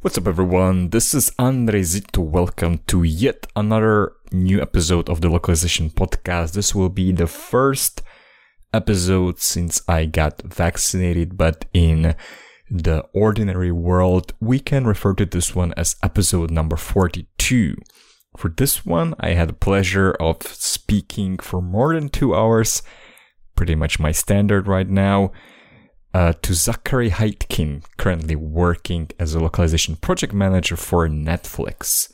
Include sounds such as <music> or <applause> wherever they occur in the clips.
What's up, everyone? This is Andrej Zito. Welcome to yet another new episode of the Localization Podcast. This will be the first episode since I got vaccinated, but in the ordinary world, we can refer to this one as episode number 42. For this one, I had the pleasure of speaking for more than two hours, pretty much my standard right now uh, to Zachary Haitkin, currently working as a localization project manager for Netflix.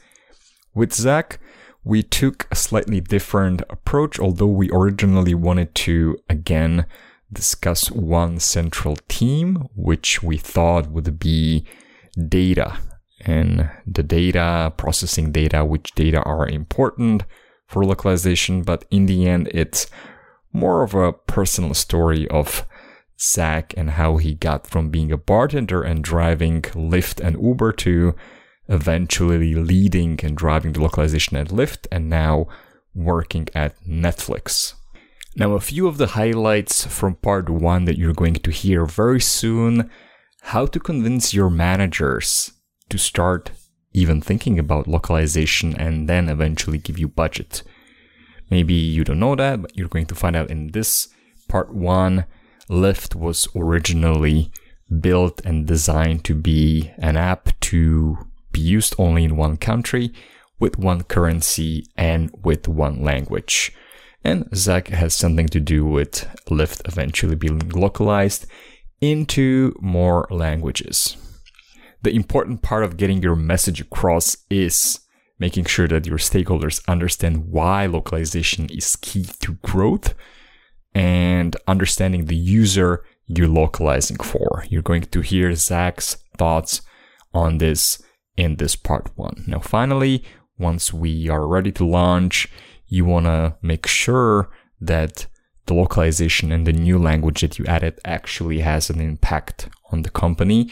With Zach, we took a slightly different approach, although we originally wanted to again discuss one central theme, which we thought would be data and the data, processing data, which data are important for localization. But in the end, it's more of a personal story of Zach and how he got from being a bartender and driving Lyft and Uber to eventually leading and driving the localization at Lyft and now working at Netflix. Now, a few of the highlights from part one that you're going to hear very soon how to convince your managers to start even thinking about localization and then eventually give you budget. Maybe you don't know that, but you're going to find out in this part one Lyft was originally built and designed to be an app to be used only in one country with one currency and with one language. And Zach has something to do with Lyft eventually being localized into more languages. The important part of getting your message across is making sure that your stakeholders understand why localization is key to growth and understanding the user you're localizing for. You're going to hear Zach's thoughts on this in this part one. Now, finally, once we are ready to launch, you want to make sure that the localization and the new language that you added actually has an impact on the company.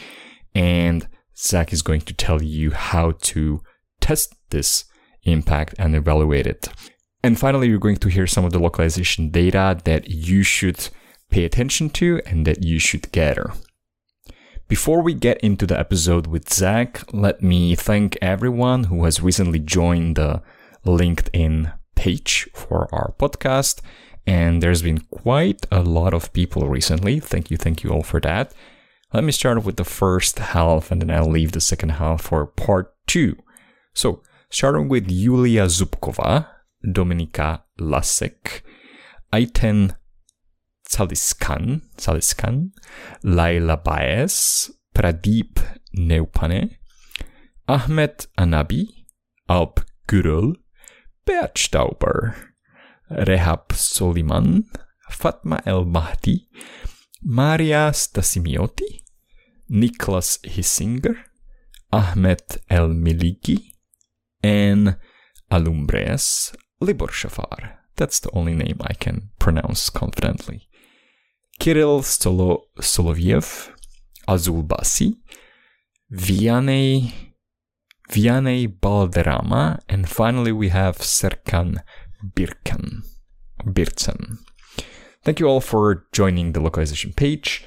And Zach is going to tell you how to test this impact and evaluate it. And finally, you're going to hear some of the localization data that you should pay attention to and that you should gather. Before we get into the episode with Zach, let me thank everyone who has recently joined the LinkedIn page for our podcast. And there's been quite a lot of people recently. Thank you, thank you all for that. Let me start with the first half and then I'll leave the second half for part two. So, starting with Yulia Zubkova, Dominika Lasek, Aiten Saliskan, Saliskan, Laila Baez, Pradeep Neupane, Ahmed Anabi, Alp Gürül, Bert Stauber, Rehab Soliman, Fatma El Mahdi, Maria Stasimioti, Niklas Hissinger, Ahmed El Miliki, and Alumbres Libor Shafar. That's the only name I can pronounce confidently. Kirill Stolo- Soloviev, Azul Basi, Vianney, Vianney Balderrama, and finally we have Serkan Birkan, Birtsen. Thank you all for joining the localization page.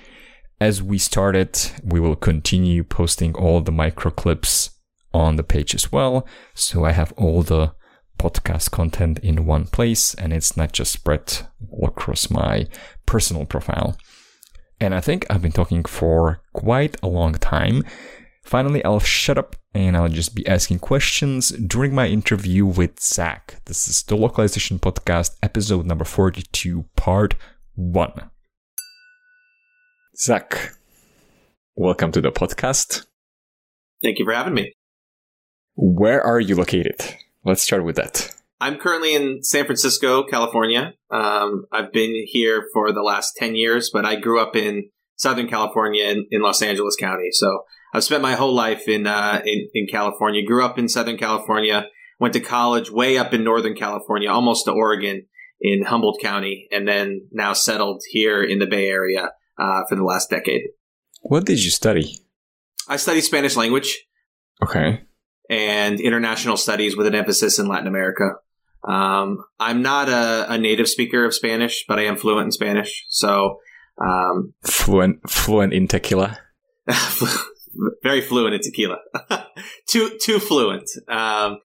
As we started, we will continue posting all the micro clips on the page as well. So I have all the podcast content in one place and it's not just spread across my personal profile. And I think I've been talking for quite a long time. Finally, I'll shut up and I'll just be asking questions during my interview with Zach. This is the Localization Podcast, episode number 42, part 1. Zach, welcome to the podcast. Thank you for having me. Where are you located? Let's start with that. I'm currently in San Francisco, California. Um, I've been here for the last 10 years, but I grew up in Southern California in, in Los Angeles County. So I've spent my whole life in, uh, in, in California, grew up in Southern California, went to college way up in Northern California, almost to Oregon in Humboldt County, and then now settled here in the Bay Area uh, for the last decade. What did you study? I studied Spanish language. Okay and international studies with an emphasis in Latin America. Um, I'm not a, a, native speaker of Spanish, but I am fluent in Spanish. So um, fluent, fluent in tequila. <laughs> very fluent in tequila. <laughs> too too fluent. Um,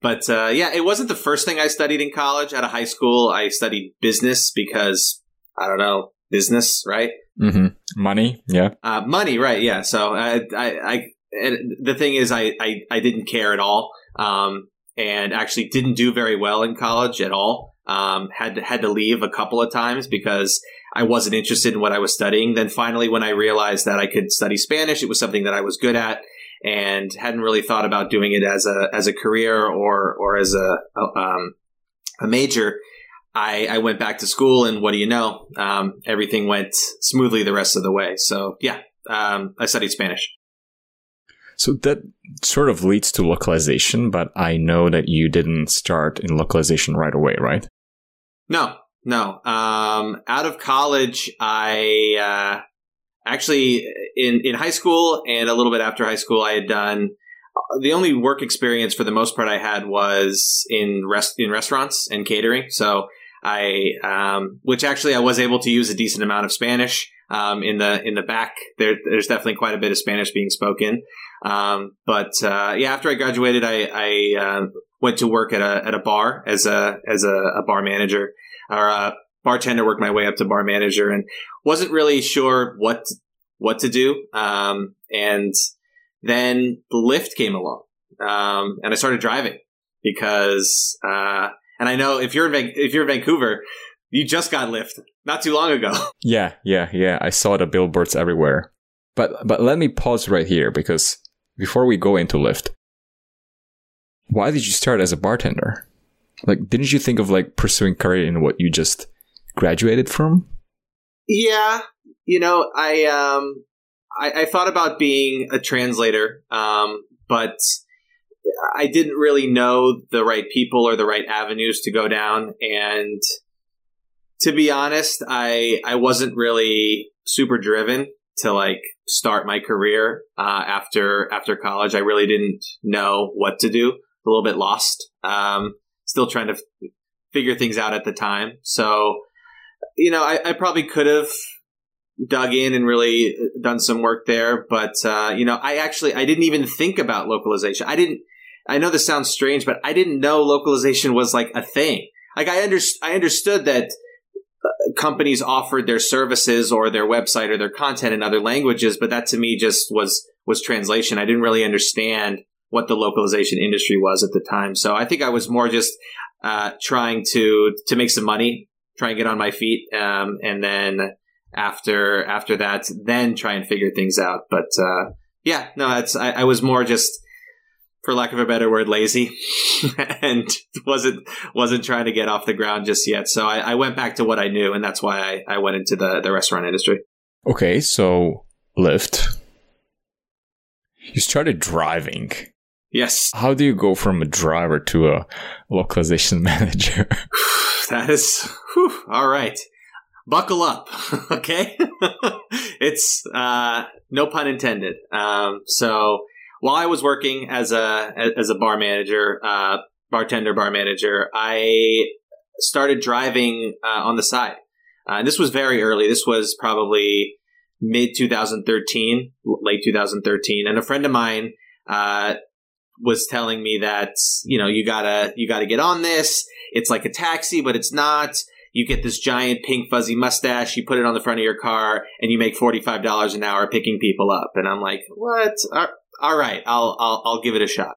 but uh, yeah, it wasn't the first thing I studied in college. Out of high school, I studied business because I don't know business, right? Mm-hmm. Money, yeah. Uh, money, right? Yeah. So I, I, I the thing is, I, I, I didn't care at all, um, and actually didn't do very well in college at all. Um, had to, had to leave a couple of times because I wasn't interested in what I was studying. Then finally, when I realized that I could study Spanish, it was something that I was good at and hadn't really thought about doing it as a as a career or or as a a, um, a major. I, I, went back to school, and what do you know? Um, everything went smoothly the rest of the way. So yeah, um, I studied Spanish. So that sort of leads to localization, but I know that you didn't start in localization right away, right? No, no. Um, out of college, I uh, actually in in high school and a little bit after high school, I had done uh, the only work experience for the most part I had was in rest in restaurants and catering. So I, um, which actually I was able to use a decent amount of Spanish. Um, in the in the back, there, there's definitely quite a bit of Spanish being spoken. Um, but uh, yeah, after I graduated, I, I uh, went to work at a at a bar as a as a, a bar manager or a bartender. Worked my way up to bar manager, and wasn't really sure what what to do. Um, and then the Lyft came along, um, and I started driving because, uh, and I know if you're in if you're in Vancouver, you just got Lyft not too long ago. <laughs> Yeah, yeah, yeah. I saw the billboards everywhere. But but let me pause right here because before we go into Lyft, why did you start as a bartender? Like, didn't you think of like pursuing career in what you just graduated from? Yeah, you know, I um, I, I thought about being a translator, um, but I didn't really know the right people or the right avenues to go down. And to be honest, I I wasn't really super driven to like start my career uh, after after college. I really didn't know what to do. A little bit lost. Um, still trying to f- figure things out at the time. So, you know, I, I probably could have dug in and really uh, done some work there. But uh, you know, I actually I didn't even think about localization. I didn't. I know this sounds strange, but I didn't know localization was like a thing. Like I under, I understood that companies offered their services or their website or their content in other languages, but that to me just was was translation. I didn't really understand what the localization industry was at the time. So I think I was more just uh, trying to to make some money, try and get on my feet, um, and then after after that, then try and figure things out. But uh, yeah, no, it's I, I, was more just, for lack of a better word, lazy, <laughs> and wasn't wasn't trying to get off the ground just yet. So I, I went back to what I knew, and that's why I, I went into the the restaurant industry. Okay, so Lyft. You started driving. Yes. How do you go from a driver to a localization <laughs> manager? <sighs> that is whew, all right buckle up, <laughs> okay? it's uh, no pun intended. Um, so while I was working as a as a bar manager, uh, bartender, bar manager, I started driving uh, on the side. Uh, this was very early. This was probably mid 2013, late 2013, and a friend of mine uh, was telling me that you know you gotta you gotta get on this. It's like a taxi, but it's not you get this giant pink fuzzy mustache, you put it on the front of your car, and you make $45 an hour picking people up. And I'm like, what? All right, I'll, I'll, I'll give it a shot.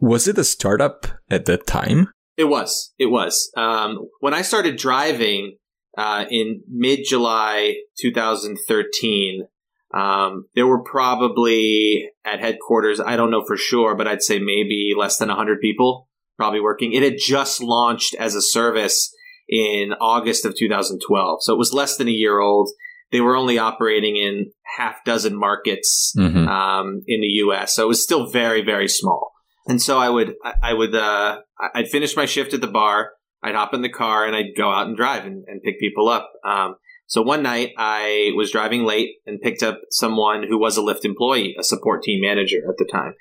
Was it a startup at that time? It was. It was. Um, when I started driving uh, in mid July 2013, um, there were probably at headquarters, I don't know for sure, but I'd say maybe less than 100 people probably working. It had just launched as a service in August of 2012. So it was less than a year old. They were only operating in half dozen markets mm-hmm. um, in the U.S. So it was still very, very small. And so I would, I would, uh, I'd finish my shift at the bar. I'd hop in the car and I'd go out and drive and, and pick people up. Um, so one night I was driving late and picked up someone who was a Lyft employee, a support team manager at the time.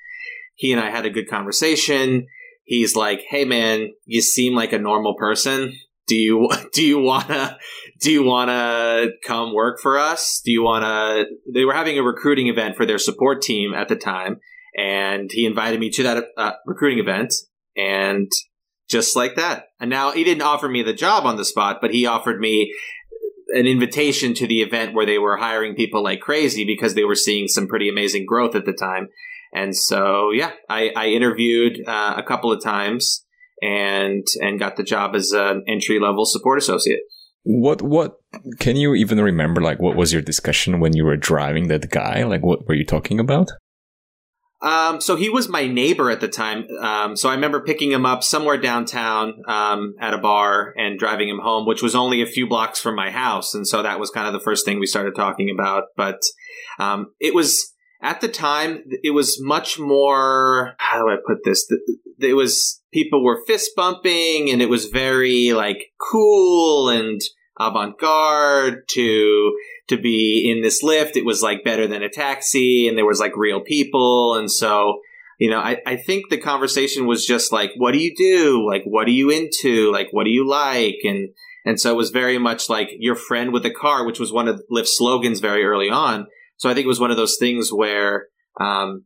He and I had a good conversation. He's like, Hey man, you seem like a normal person do you <laughs> do you wanna do you wanna come work for us? Do you wanna? They were having a recruiting event for their support team at the time, and he invited me to that uh, recruiting event, and just like that. And now he didn't offer me the job on the spot, but he offered me an invitation to the event where they were hiring people like crazy because they were seeing some pretty amazing growth at the time. And so, yeah, I, I interviewed uh, a couple of times and and got the job as an entry level support associate. What what can you even remember? Like, what was your discussion when you were driving that guy? Like, what were you talking about? Um, so he was my neighbor at the time. Um, so I remember picking him up somewhere downtown um, at a bar and driving him home, which was only a few blocks from my house. And so that was kind of the first thing we started talking about. But um, it was at the time, it was much more. How do I put this? It was people were fist bumping, and it was very like cool and avant garde to to be in this Lyft. It was like better than a taxi, and there was like real people, and so you know, I, I think the conversation was just like, what do you do? Like, what are you into? Like, what do you like? And and so it was very much like your friend with a car, which was one of Lyft's slogans very early on. So I think it was one of those things where um,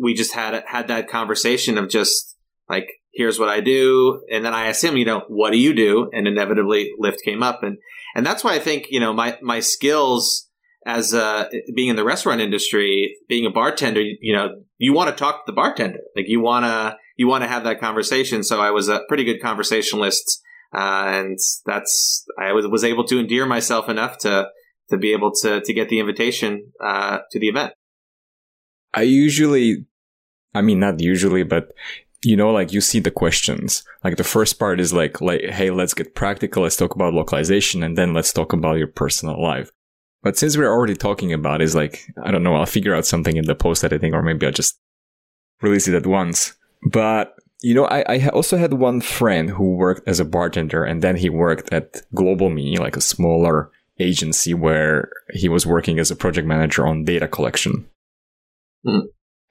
we just had had that conversation of just like, here's what I do, and then I asked him, you know, what do you do? And inevitably, Lyft came up, and and that's why I think you know my my skills as uh, being in the restaurant industry, being a bartender, you know, you want to talk to the bartender, like you want to you want to have that conversation. So I was a pretty good conversationalist, uh, and that's I was was able to endear myself enough to to be able to to get the invitation uh, to the event. I usually, I mean, not usually, but you know, like you see the questions. Like the first part is like, like, hey, let's get practical. Let's talk about localization, and then let's talk about your personal life. But since we're already talking about, is like, I don't know, I'll figure out something in the post editing, or maybe I'll just release it at once. But you know, I, I also had one friend who worked as a bartender, and then he worked at Globalme, like a smaller agency where he was working as a project manager on data collection. Mm.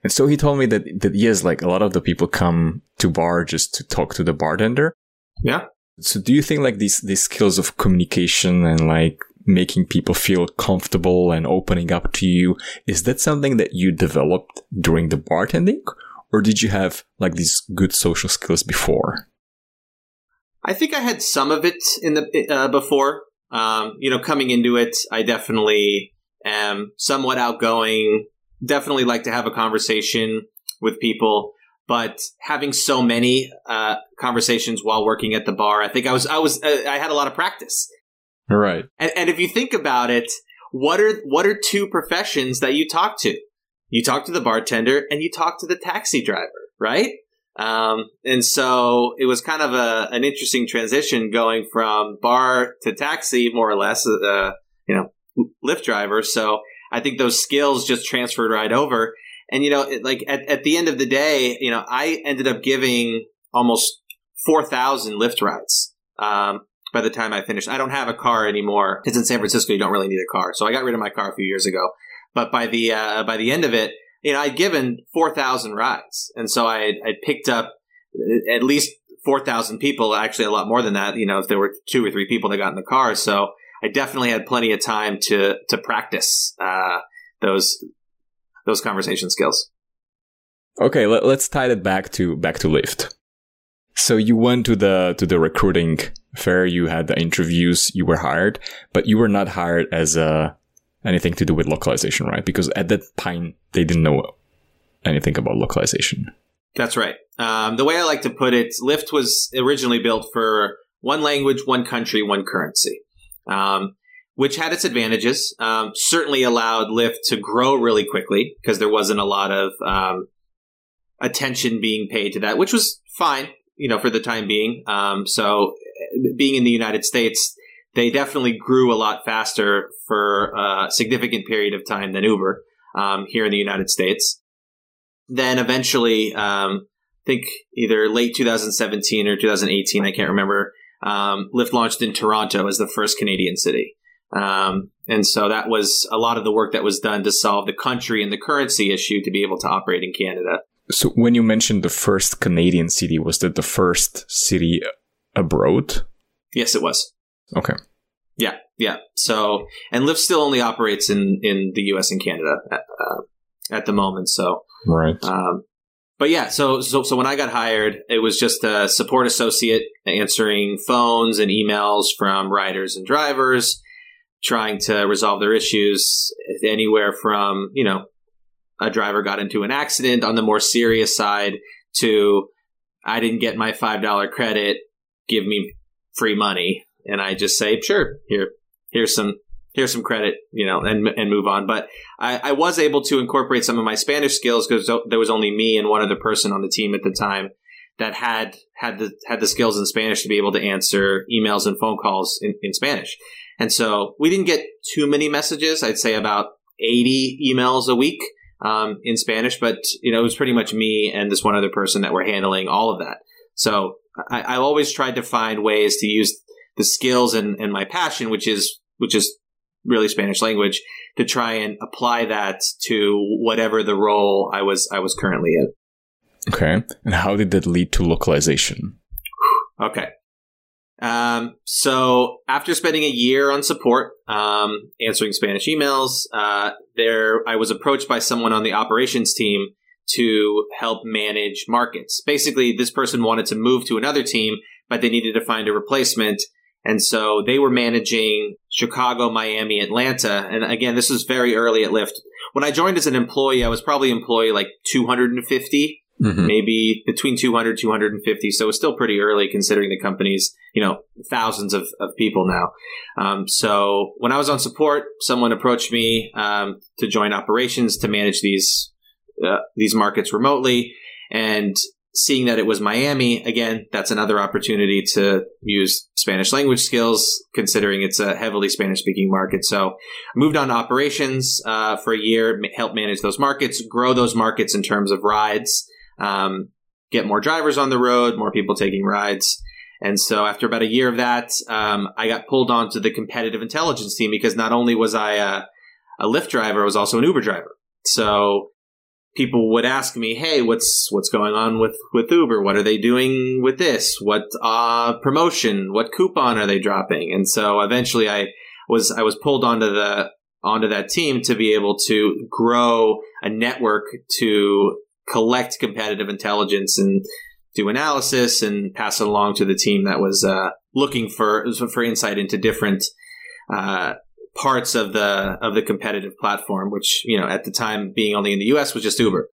And so he told me that, that yes, like a lot of the people come to bar just to talk to the bartender. Yeah. So do you think like these, these skills of communication and like making people feel comfortable and opening up to you, is that something that you developed during the bartending? Or did you have like these good social skills before? I think I had some of it in the uh, before. Um, you know, coming into it, I definitely am somewhat outgoing. Definitely like to have a conversation with people, but having so many uh, conversations while working at the bar, I think I was I was uh, I had a lot of practice. Right. And, and if you think about it, what are what are two professions that you talk to? You talk to the bartender and you talk to the taxi driver, right? Um, and so it was kind of a, an interesting transition going from bar to taxi, more or less, uh, you know, Lyft driver. So I think those skills just transferred right over. And, you know, it, like at, at the end of the day, you know, I ended up giving almost 4,000 Lyft rides. Um, by the time I finished, I don't have a car anymore. It's in San Francisco, you don't really need a car. So I got rid of my car a few years ago. But by the, uh, by the end of it, you know, I'd given 4,000 rides. And so I I picked up at least 4,000 people, actually a lot more than that, you know, if there were two or three people that got in the car. So I definitely had plenty of time to, to practice, uh, those, those conversation skills. Okay. Let, us tie it back to, back to Lyft. So you went to the, to the recruiting fair. You had the interviews. You were hired, but you were not hired as a, anything to do with localization, right? Because at that time, they didn't know anything about localization. That's right. Um, the way I like to put it, Lyft was originally built for one language, one country, one currency, um, which had its advantages. Um, certainly allowed Lyft to grow really quickly because there wasn't a lot of um, attention being paid to that, which was fine, you know, for the time being. Um, so, being in the United States, they definitely grew a lot faster for a significant period of time than Uber um, here in the United States. Then eventually, um, I think either late 2017 or 2018, I can't remember. Um, Lyft launched in Toronto as the first Canadian city. Um, and so that was a lot of the work that was done to solve the country and the currency issue to be able to operate in Canada. So when you mentioned the first Canadian city, was that the first city abroad? Yes, it was. Okay. Yeah, yeah. So, and Lyft still only operates in in the U.S. and Canada at, uh, at the moment. So, Right. Um, but yeah, so, so so when I got hired, it was just a support associate answering phones and emails from riders and drivers, trying to resolve their issues. Anywhere from you know, a driver got into an accident on the more serious side to I didn't get my five dollar credit, give me free money, and I just say sure here here's some here's some credit, you know, and and move on. But I, I was able to incorporate some of my Spanish skills because there was only me and one other person on the team at the time that had had the had the skills in Spanish to be able to answer emails and phone calls in, in Spanish. And so we didn't get too many messages. I'd say about 80 emails a week um, in Spanish, but you know it was pretty much me and this one other person that were handling all of that. So I, I always tried to find ways to use the skills and, and my passion, which is which is really Spanish language to try and apply that to whatever the role I was I was currently in. Okay. And how did that lead to localization? Okay. Um, so after spending a year on support, um, answering Spanish emails, uh, there I was approached by someone on the operations team to help manage markets. Basically, this person wanted to move to another team, but they needed to find a replacement. And so they were managing Chicago, Miami, Atlanta. And again, this was very early at Lyft. When I joined as an employee, I was probably employee like 250, mm-hmm. maybe between 200, 250. So it's still pretty early considering the company's, you know, thousands of, of people now. Um, so when I was on support, someone approached me um, to join operations to manage these uh, these markets remotely. And seeing that it was Miami, again, that's another opportunity to use Spanish language skills, considering it's a heavily Spanish speaking market. So I moved on to operations uh, for a year, help manage those markets, grow those markets in terms of rides, um, get more drivers on the road, more people taking rides. And so after about a year of that, um, I got pulled onto the competitive intelligence team because not only was I a, a Lyft driver, I was also an Uber driver. So people would ask me, "Hey, what's what's going on with with Uber? What are they doing with this? What uh, promotion? What coupon are they dropping?" And so eventually, I was I was pulled onto the onto that team to be able to grow a network to collect competitive intelligence and do analysis and pass it along to the team that was uh, looking for for insight into different uh, parts of the of the competitive platform, which you know at the time being only in the U.S. was just Uber.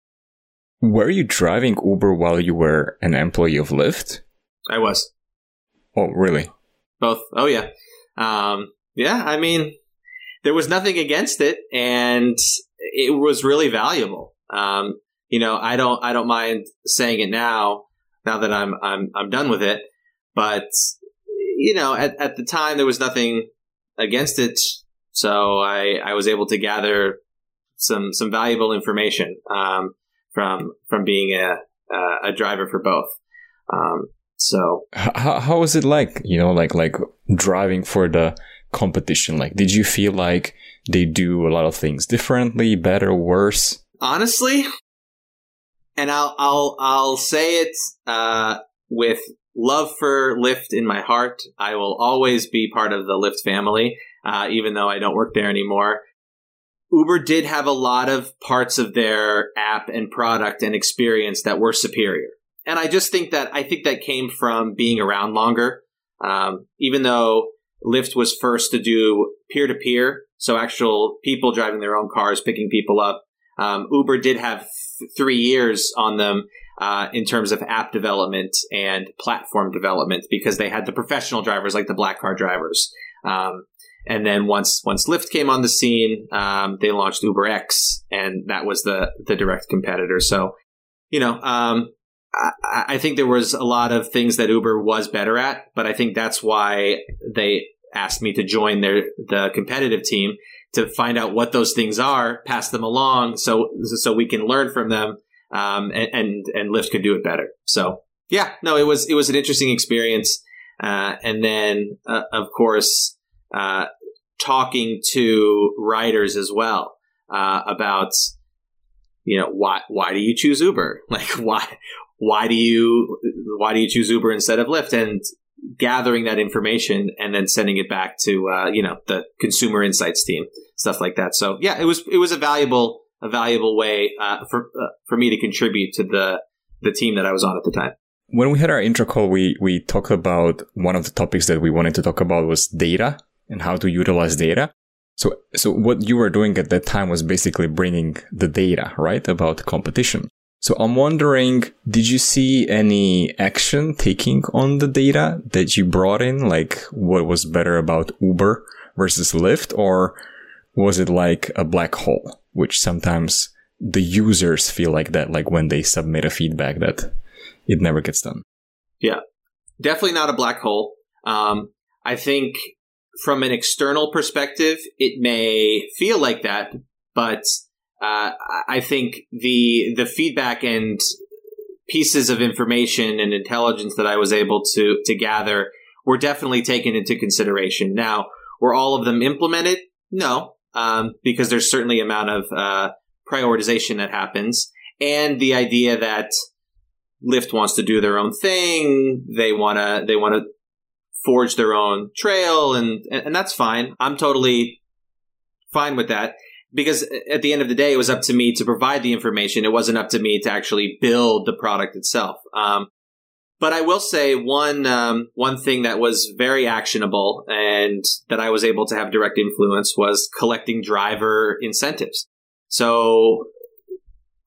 Were you driving Uber while you were an employee of Lyft? I was. Oh, really? Both. Oh, yeah. Um, yeah. I mean, there was nothing against it, and it was really valuable. Um, you know, I don't, I don't mind saying it now. Now that I'm, I'm, I'm done with it, but you know, at, at the time there was nothing against it. So I, I was able to gather some some valuable information um, from from being a a driver for both. Um, so how how was it like? You know, like like driving for the competition. Like, did you feel like they do a lot of things differently, better, worse? Honestly, and I'll I'll I'll say it uh, with love for Lyft in my heart. I will always be part of the Lyft family uh, even though I don't work there anymore. Uber did have a lot of parts of their app and product and experience that were superior. And I just think that I think that came from being around longer. Um, even though Lyft was first to do peer to peer, so actual people driving their own cars, picking people up. Um, Uber did have th- three years on them uh, in terms of app development and platform development because they had the professional drivers like the black car drivers. Um, and then once once Lyft came on the scene, um, they launched UberX, and that was the the direct competitor. So, you know, um, I, I, think there was a lot of things that Uber was better at, but I think that's why they asked me to join their the competitive team to find out what those things are, pass them along, so so we can learn from them, um, and, and and Lyft could do it better. So yeah, no, it was it was an interesting experience, uh, and then uh, of course uh, talking to riders as well uh, about you know why why do you choose Uber? <laughs> Like why why do you why do you choose Uber instead of Lyft? And gathering that information and then sending it back to uh, you know the consumer insights team stuff like that. So yeah it was it was a valuable a valuable way uh, for uh, for me to contribute to the the team that I was on at the time. When we had our intro call, we we talked about one of the topics that we wanted to talk about was data and how to utilize data. So so what you were doing at that time was basically bringing the data, right, about competition. So I'm wondering, did you see any action taking on the data that you brought in? Like what was better about Uber versus Lyft or was it like a black hole, which sometimes the users feel like that, like when they submit a feedback that it never gets done. Yeah, definitely not a black hole. Um, I think from an external perspective, it may feel like that, but uh, I think the the feedback and pieces of information and intelligence that I was able to to gather were definitely taken into consideration. Now, were all of them implemented? No, um, because there's certainly amount of uh, prioritization that happens, and the idea that Lyft wants to do their own thing. They wanna they wanna forge their own trail, and and that's fine. I'm totally fine with that because at the end of the day, it was up to me to provide the information. It wasn't up to me to actually build the product itself. Um, but I will say one um, one thing that was very actionable and that I was able to have direct influence was collecting driver incentives. So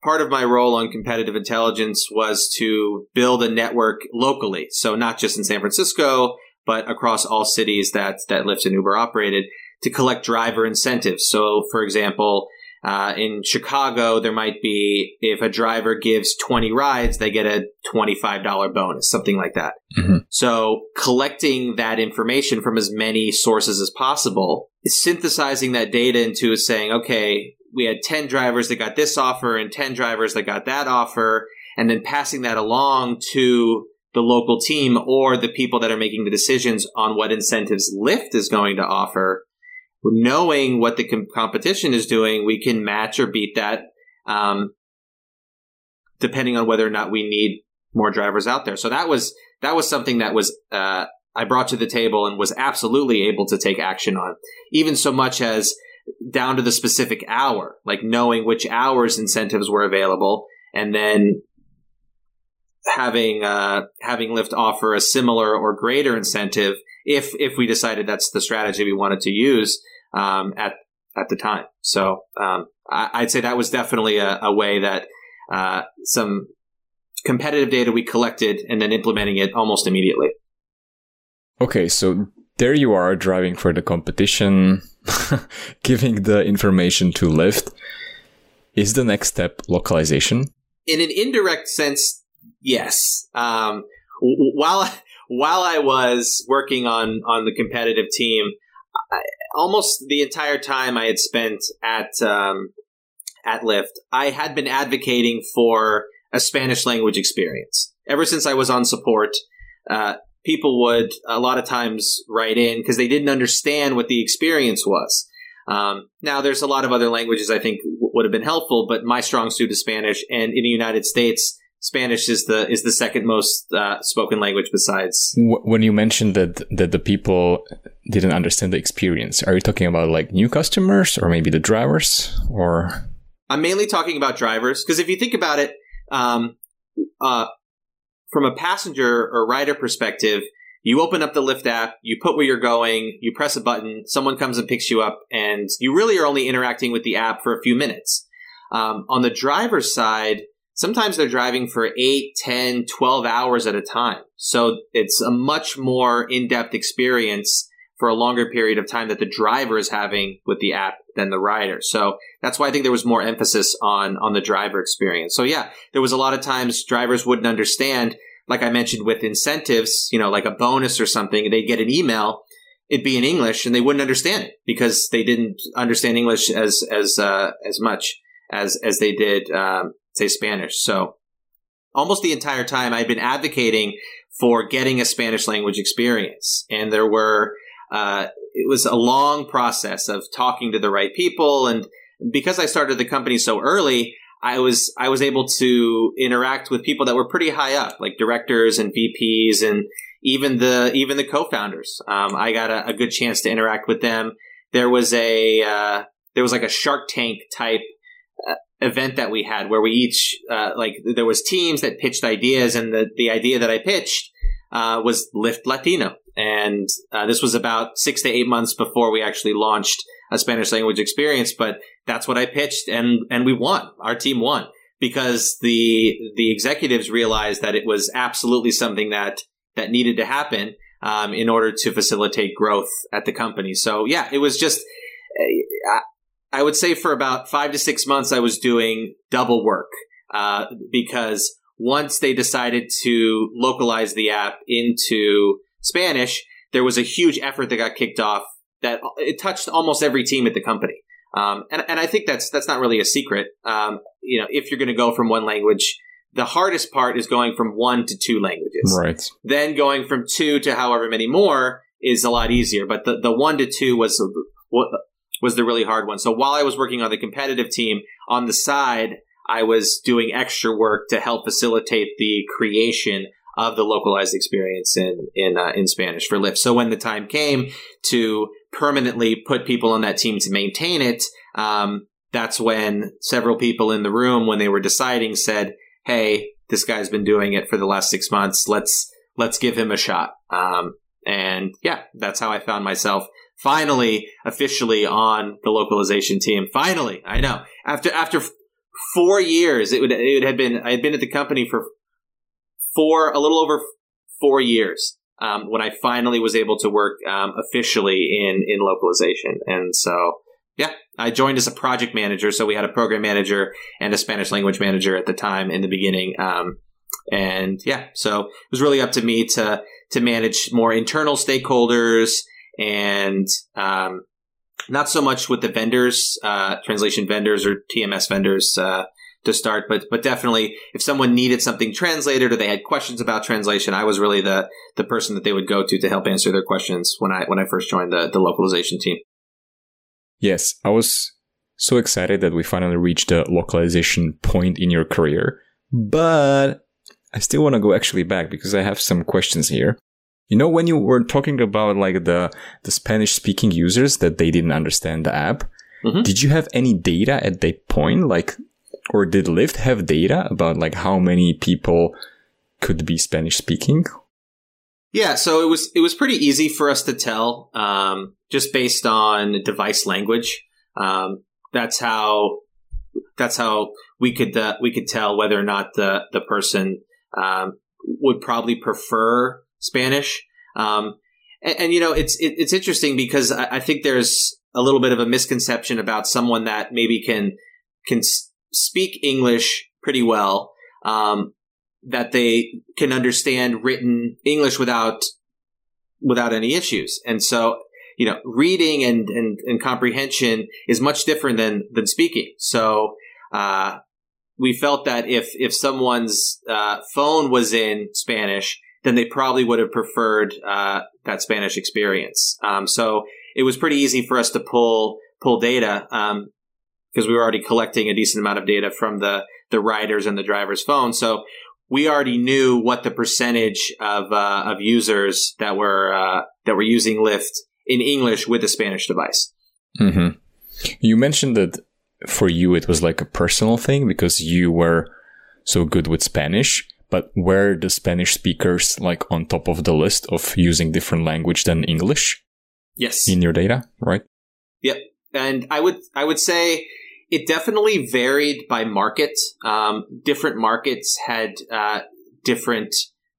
part of my role on competitive intelligence was to build a network locally. So not just in San Francisco, but across all cities that that Lyft and Uber operated to collect driver incentives. So, for example, uh, in Chicago, there might be if a driver gives 20 rides, they get a $25 bonus, something like that. Mm-hmm. So, collecting that information from as many sources as possible, synthesizing that data into saying, okay, we had 10 drivers that got this offer and 10 drivers that got that offer, and then passing that along to the local team or the people that are making the decisions on what incentives Lyft is going to offer knowing what the com- competition is doing, we can match or beat that, um, depending on whether or not we need more drivers out there. So that was that was something that was uh, I brought to the table and was absolutely able to take action on, even so much as down to the specific hour, like knowing which hours incentives were available, and then having uh, having Lyft offer a similar or greater incentive if if we decided that's the strategy we wanted to use um, at at the time. So um, I, would say that was definitely a, a way that uh, some competitive data we collected and then implementing it almost immediately. Okay, so there you are driving for the competition, <laughs> giving the information to Lyft. Is the next step localization? In an indirect sense, yes. Um, while while I was working on on the competitive team, I, almost the entire time I had spent at um, at Lyft, I had been advocating for a Spanish language experience ever since I was on support. Uh, people would a lot of times write in because they didn't understand what the experience was. Um, now, there's a lot of other languages I think w- would have been helpful, but my strong suit is Spanish, and in the United States, Spanish is the is the second most uh, spoken language besides. When you mentioned that that the people didn't understand the experience, are you talking about like new customers or maybe the drivers or? I'm mainly talking about drivers because if you think about it, um, uh, from a passenger or rider perspective, you open up the Lyft app, you put where you're going, you press a button, someone comes and picks you up, and you really are only interacting with the app for a few minutes. Um, on the driver's side, sometimes they're driving for 8, 10, 12 hours at a time. So it's a much more in-depth experience for a longer period of time that the driver is having with the app than the rider. So that's why I think there was more emphasis on on the driver experience. So yeah, there was a lot of times drivers wouldn't understand like I mentioned with incentives, you know, like a bonus or something, they'd get an email, it'd be in English and they wouldn't understand it because they didn't understand English as as uh, as much as as they did um, say Spanish. So almost the entire time I've been advocating for getting a Spanish language experience. And there were, uh, it was a long process of talking to the right people. And because I started the company so early, I was, I was able to interact with people that were pretty high up, like directors and VPs and even the, even the co-founders. Um, I got a, a, good chance to interact with them. There was a, uh, there was like a Shark Tank type event that we had where we each uh, like there was teams that pitched ideas, and the the idea that I pitched uh, was Lyft Latino, and uh, this was about six to eight months before we actually launched a Spanish language experience. But that's what I pitched, and and we won. Our team won because the the executives realized that it was absolutely something that that needed to happen um, in order to facilitate growth at the company. So yeah, it was just. I would say for about five to six months, I was doing double work uh, because once they decided to localize the app into Spanish, there was a huge effort that got kicked off that it touched almost every team at the company. Um, and, and I think that's that's not really a secret. Um, you know, if you're going to go from one language, the hardest part is going from one to two languages. Right. Then going from two to however many more is a lot easier. But the, the one to two was was the really hard one. So while I was working on the competitive team on the side, I was doing extra work to help facilitate the creation of the localized experience in in uh, in Spanish for Lyft. So when the time came to permanently put people on that team to maintain it, um, that's when several people in the room, when they were deciding, said, "Hey, this guy's been doing it for the last six months. Let's let's give him a shot." Um, and yeah, that's how I found myself finally officially on the localization team. Finally, I know after after four years, it would it had been I had been at the company for four a little over four years um, when I finally was able to work um, officially in in localization, and so. Yeah, I joined as a project manager. So we had a program manager and a Spanish language manager at the time in the beginning. Um, and yeah, so it was really up to me to to manage more internal stakeholders and um, not so much with the vendors, uh, translation vendors or TMS vendors uh, to start, but but definitely if someone needed something translated or they had questions about translation, I was really the the person that they would go to to help answer their questions when I when I first joined the the localization team. Yes, I was so excited that we finally reached the localization point in your career, but I still want to go actually back because I have some questions here. You know, when you were talking about like the, the Spanish speaking users that they didn't understand the app, mm-hmm. did you have any data at that point? Like, or did Lyft have data about like how many people could be Spanish speaking? Yeah, so it was it was pretty easy for us to tell, um, just based on device language. Um, that's how that's how we could uh, we could tell whether or not the the person um, would probably prefer Spanish. Um, and, and, you know, it's it, it's interesting because I, I, think there's a little bit of a misconception about someone that maybe can can speak English pretty well, um, that they can understand written English without without any issues. And so, you know, reading and and, and comprehension is much different than than speaking. So. Uh, we felt that if if someone's uh, phone was in Spanish, then they probably would have preferred uh, that Spanish experience. Um, so it was pretty easy for us to pull pull data because um, we were already collecting a decent amount of data from the the riders and the driver's phone. So we already knew what the percentage of uh, of users that were uh, that were using Lyft in English with a Spanish device. Mm-hmm. You mentioned that for you it was like a personal thing because you were so good with Spanish but were the Spanish speakers like on top of the list of using different language than English? Yes. In your data, right? Yep. And I would I would say it definitely varied by market. Um, different markets had uh, different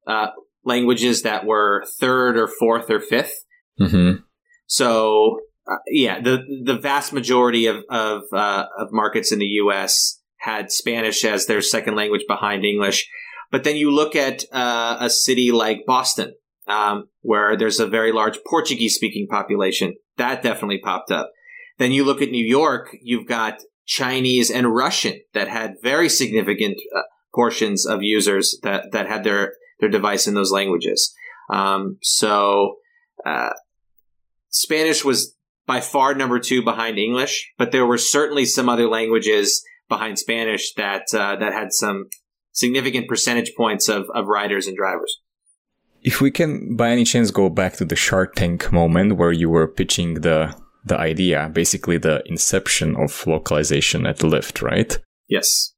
uh, languages that were third or fourth or 5th mm-hmm. So uh, yeah, the the vast majority of of, uh, of markets in the U.S. had Spanish as their second language behind English. But then you look at uh, a city like Boston, um, where there's a very large Portuguese speaking population. That definitely popped up. Then you look at New York, you've got Chinese and Russian that had very significant uh, portions of users that, that had their, their device in those languages. Um, so, uh, Spanish was by far number two behind English, but there were certainly some other languages behind Spanish that, uh, that had some significant percentage points of, of riders and drivers. If we can, by any chance, go back to the Shark Tank moment where you were pitching the the idea, basically the inception of localization at Lyft, right? Yes.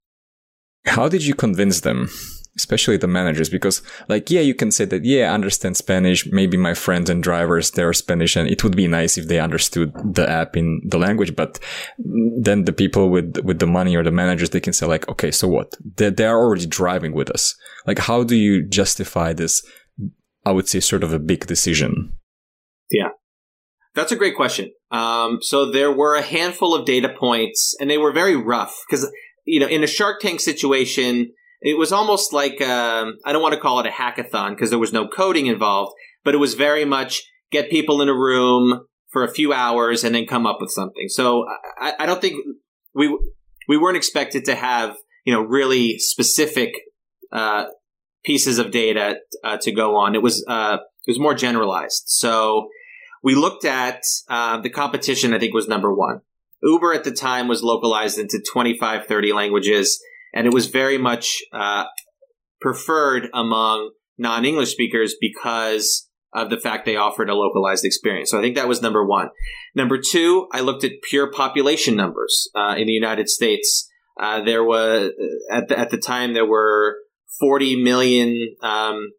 How did you convince them? Especially the managers, because like, yeah, you can say that, yeah, I understand Spanish. Maybe my friends and drivers, they're Spanish and it would be nice if they understood the app in the language. But then the people with, with the money or the managers, they can say like, okay, so what? They, they are already driving with us. Like, how do you justify this? I would say sort of a big decision. Yeah. That's a great question. Um, so there were a handful of data points, and they were very rough because you know in a Shark Tank situation, it was almost like um, I don't want to call it a hackathon because there was no coding involved, but it was very much get people in a room for a few hours and then come up with something. So I, I don't think we we weren't expected to have you know really specific uh, pieces of data uh, to go on. It was uh, it was more generalized. So we looked at uh, the competition, I think was number one. Uber at the time was localized into 25, 30 languages, and it was very much uh, preferred among non English speakers because of the fact they offered a localized experience. So I think that was number one. Number two, I looked at pure population numbers uh, in the United States. Uh, there was at the, at the time there were 40 million, um,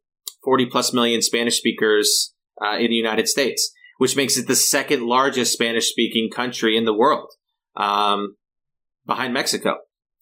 40 plus million Spanish speakers uh, in the United States which makes it the second largest Spanish speaking country in the world, um, behind Mexico.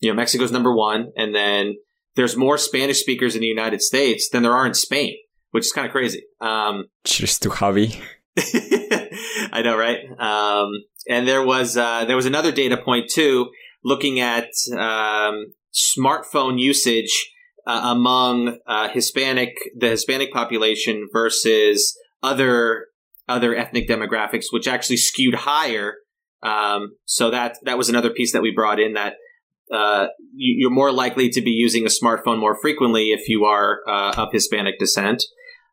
You know, Mexico's number one, and then there's more Spanish speakers in the United States than there are in Spain, which is kind of crazy. Um, <laughs> Cheers to Javi. I know, right? Um, and there was uh, there was another data point too, looking at um, smartphone usage uh, among uh, Hispanic the Hispanic population versus other other ethnic demographics, which actually skewed higher. Um, so that that was another piece that we brought in that uh, you, are more likely to be using a smartphone more frequently if you are uh, of Hispanic descent.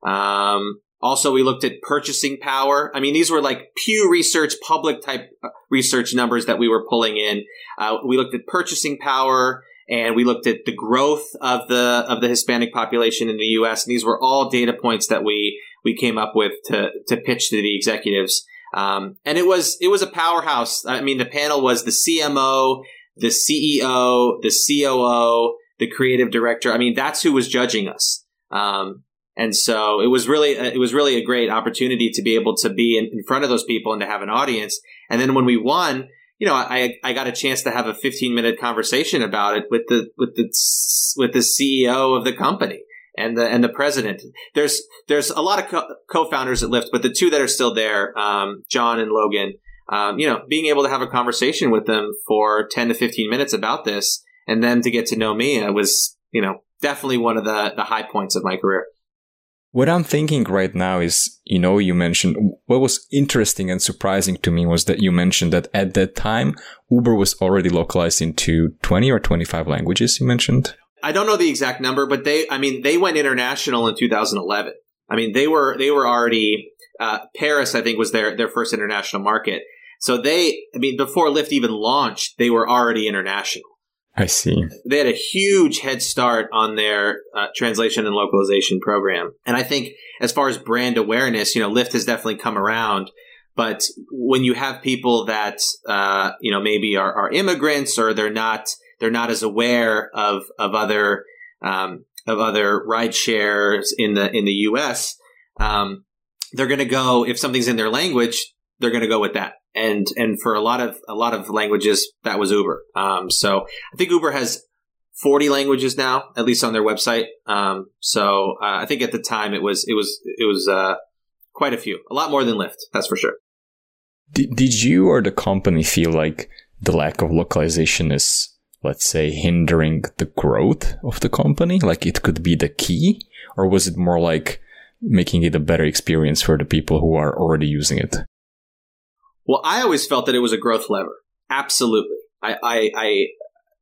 Um, also, we looked at purchasing power. I mean, these were like Pew Research, public type uh, research numbers that we were pulling in. Uh, we looked at purchasing power, and we looked at the growth of the of the Hispanic population in the U.S. And these were all data points that we we came up with to to pitch to the executives. Um, and it was it was a powerhouse. I mean, the panel was the CMO, the CEO, the COO, the creative director. I mean, that's who was judging us. Um, and so it was really it was really a great opportunity to be able to be in, in front of those people and to have an audience. And then when we won, you know, I I got a chance to have a 15 minute conversation about it with the with the with the CEO of the company and the and the president. There's there's a lot of co- founders at Lyft, but the two that are still there, um, John and Logan, um, you know, being able to have a conversation with them for 10 to 15 minutes about this, and then to get to know me, it was you know definitely one of the the high points of my career. What I'm thinking right now is, you know, you mentioned what was interesting and surprising to me was that you mentioned that at that time, Uber was already localized into 20 or 25 languages, you mentioned. I don't know the exact number, but they, I mean, they went international in 2011. I mean, they were, they were already, uh, Paris, I think was their, their first international market. So they, I mean, before Lyft even launched, they were already international. I see. They had a huge head start on their uh, translation and localization program. And I think as far as brand awareness, you know, Lyft has definitely come around. But when you have people that, uh, you know, maybe are, are immigrants or they're not, they're not as aware of of other um, of other ride shares in the in the U.S. Um, they're going to go if something's in their language, they're going to go with that. And and for a lot of a lot of languages, that was Uber. Um, so I think Uber has 40 languages now, at least on their website. Um, so uh, I think at the time it was it was it was uh, quite a few, a lot more than Lyft, that's for sure. Did, did you or the company feel like the lack of localization is let's say, hindering the growth of the company? Like it could be the key? Or was it more like making it a better experience for the people who are already using it? Well, I always felt that it was a growth lever. Absolutely. I, I, I,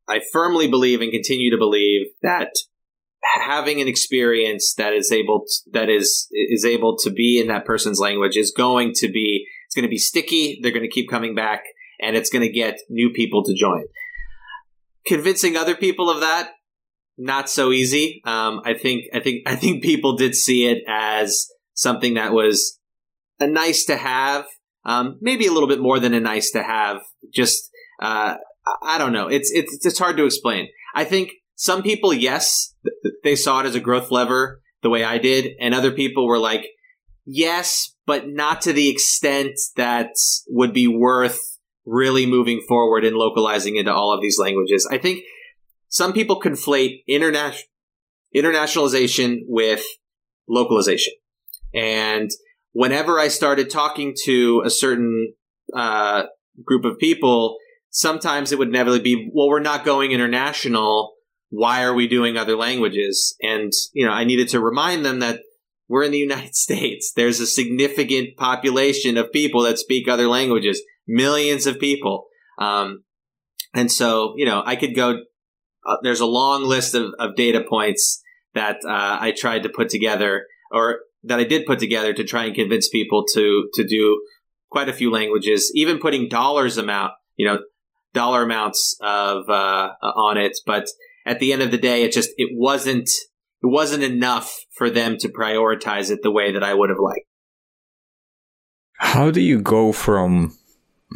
I firmly believe and continue to believe that having an experience that is able to, that is is able to be in that person's language is going to be it's going to be sticky they're going to keep coming back and it's going to get new people to join convincing other people of that not so easy. Um, I think I think I think people did see it as something that was a nice to have, um, maybe a little bit more than a nice to have. Just uh, I don't know. It's it's it's hard to explain. I think some people, yes, they saw it as a growth lever the way I did, and other people were like, yes, but not to the extent that would be worth really moving forward and localizing into all of these languages. I think some people conflate international internationalization with localization. And whenever I started talking to a certain uh, group of people, sometimes it would inevitably be, well, we're not going international. Why are we doing other languages? And, you know, I needed to remind them that we're in the United <laughs> States. There's a significant population of people that speak other languages, millions of people. Um, and so, you know, I could go, uh, there's a long list of, of data points that uh, I tried to put together or that I did put together to try and convince people to, to do quite a few languages, even putting dollars amount, you know, dollar amounts of, uh, on it. But at the end of the day, it just, it wasn't, it wasn't enough for them to prioritize it the way that I would have liked. How do you go from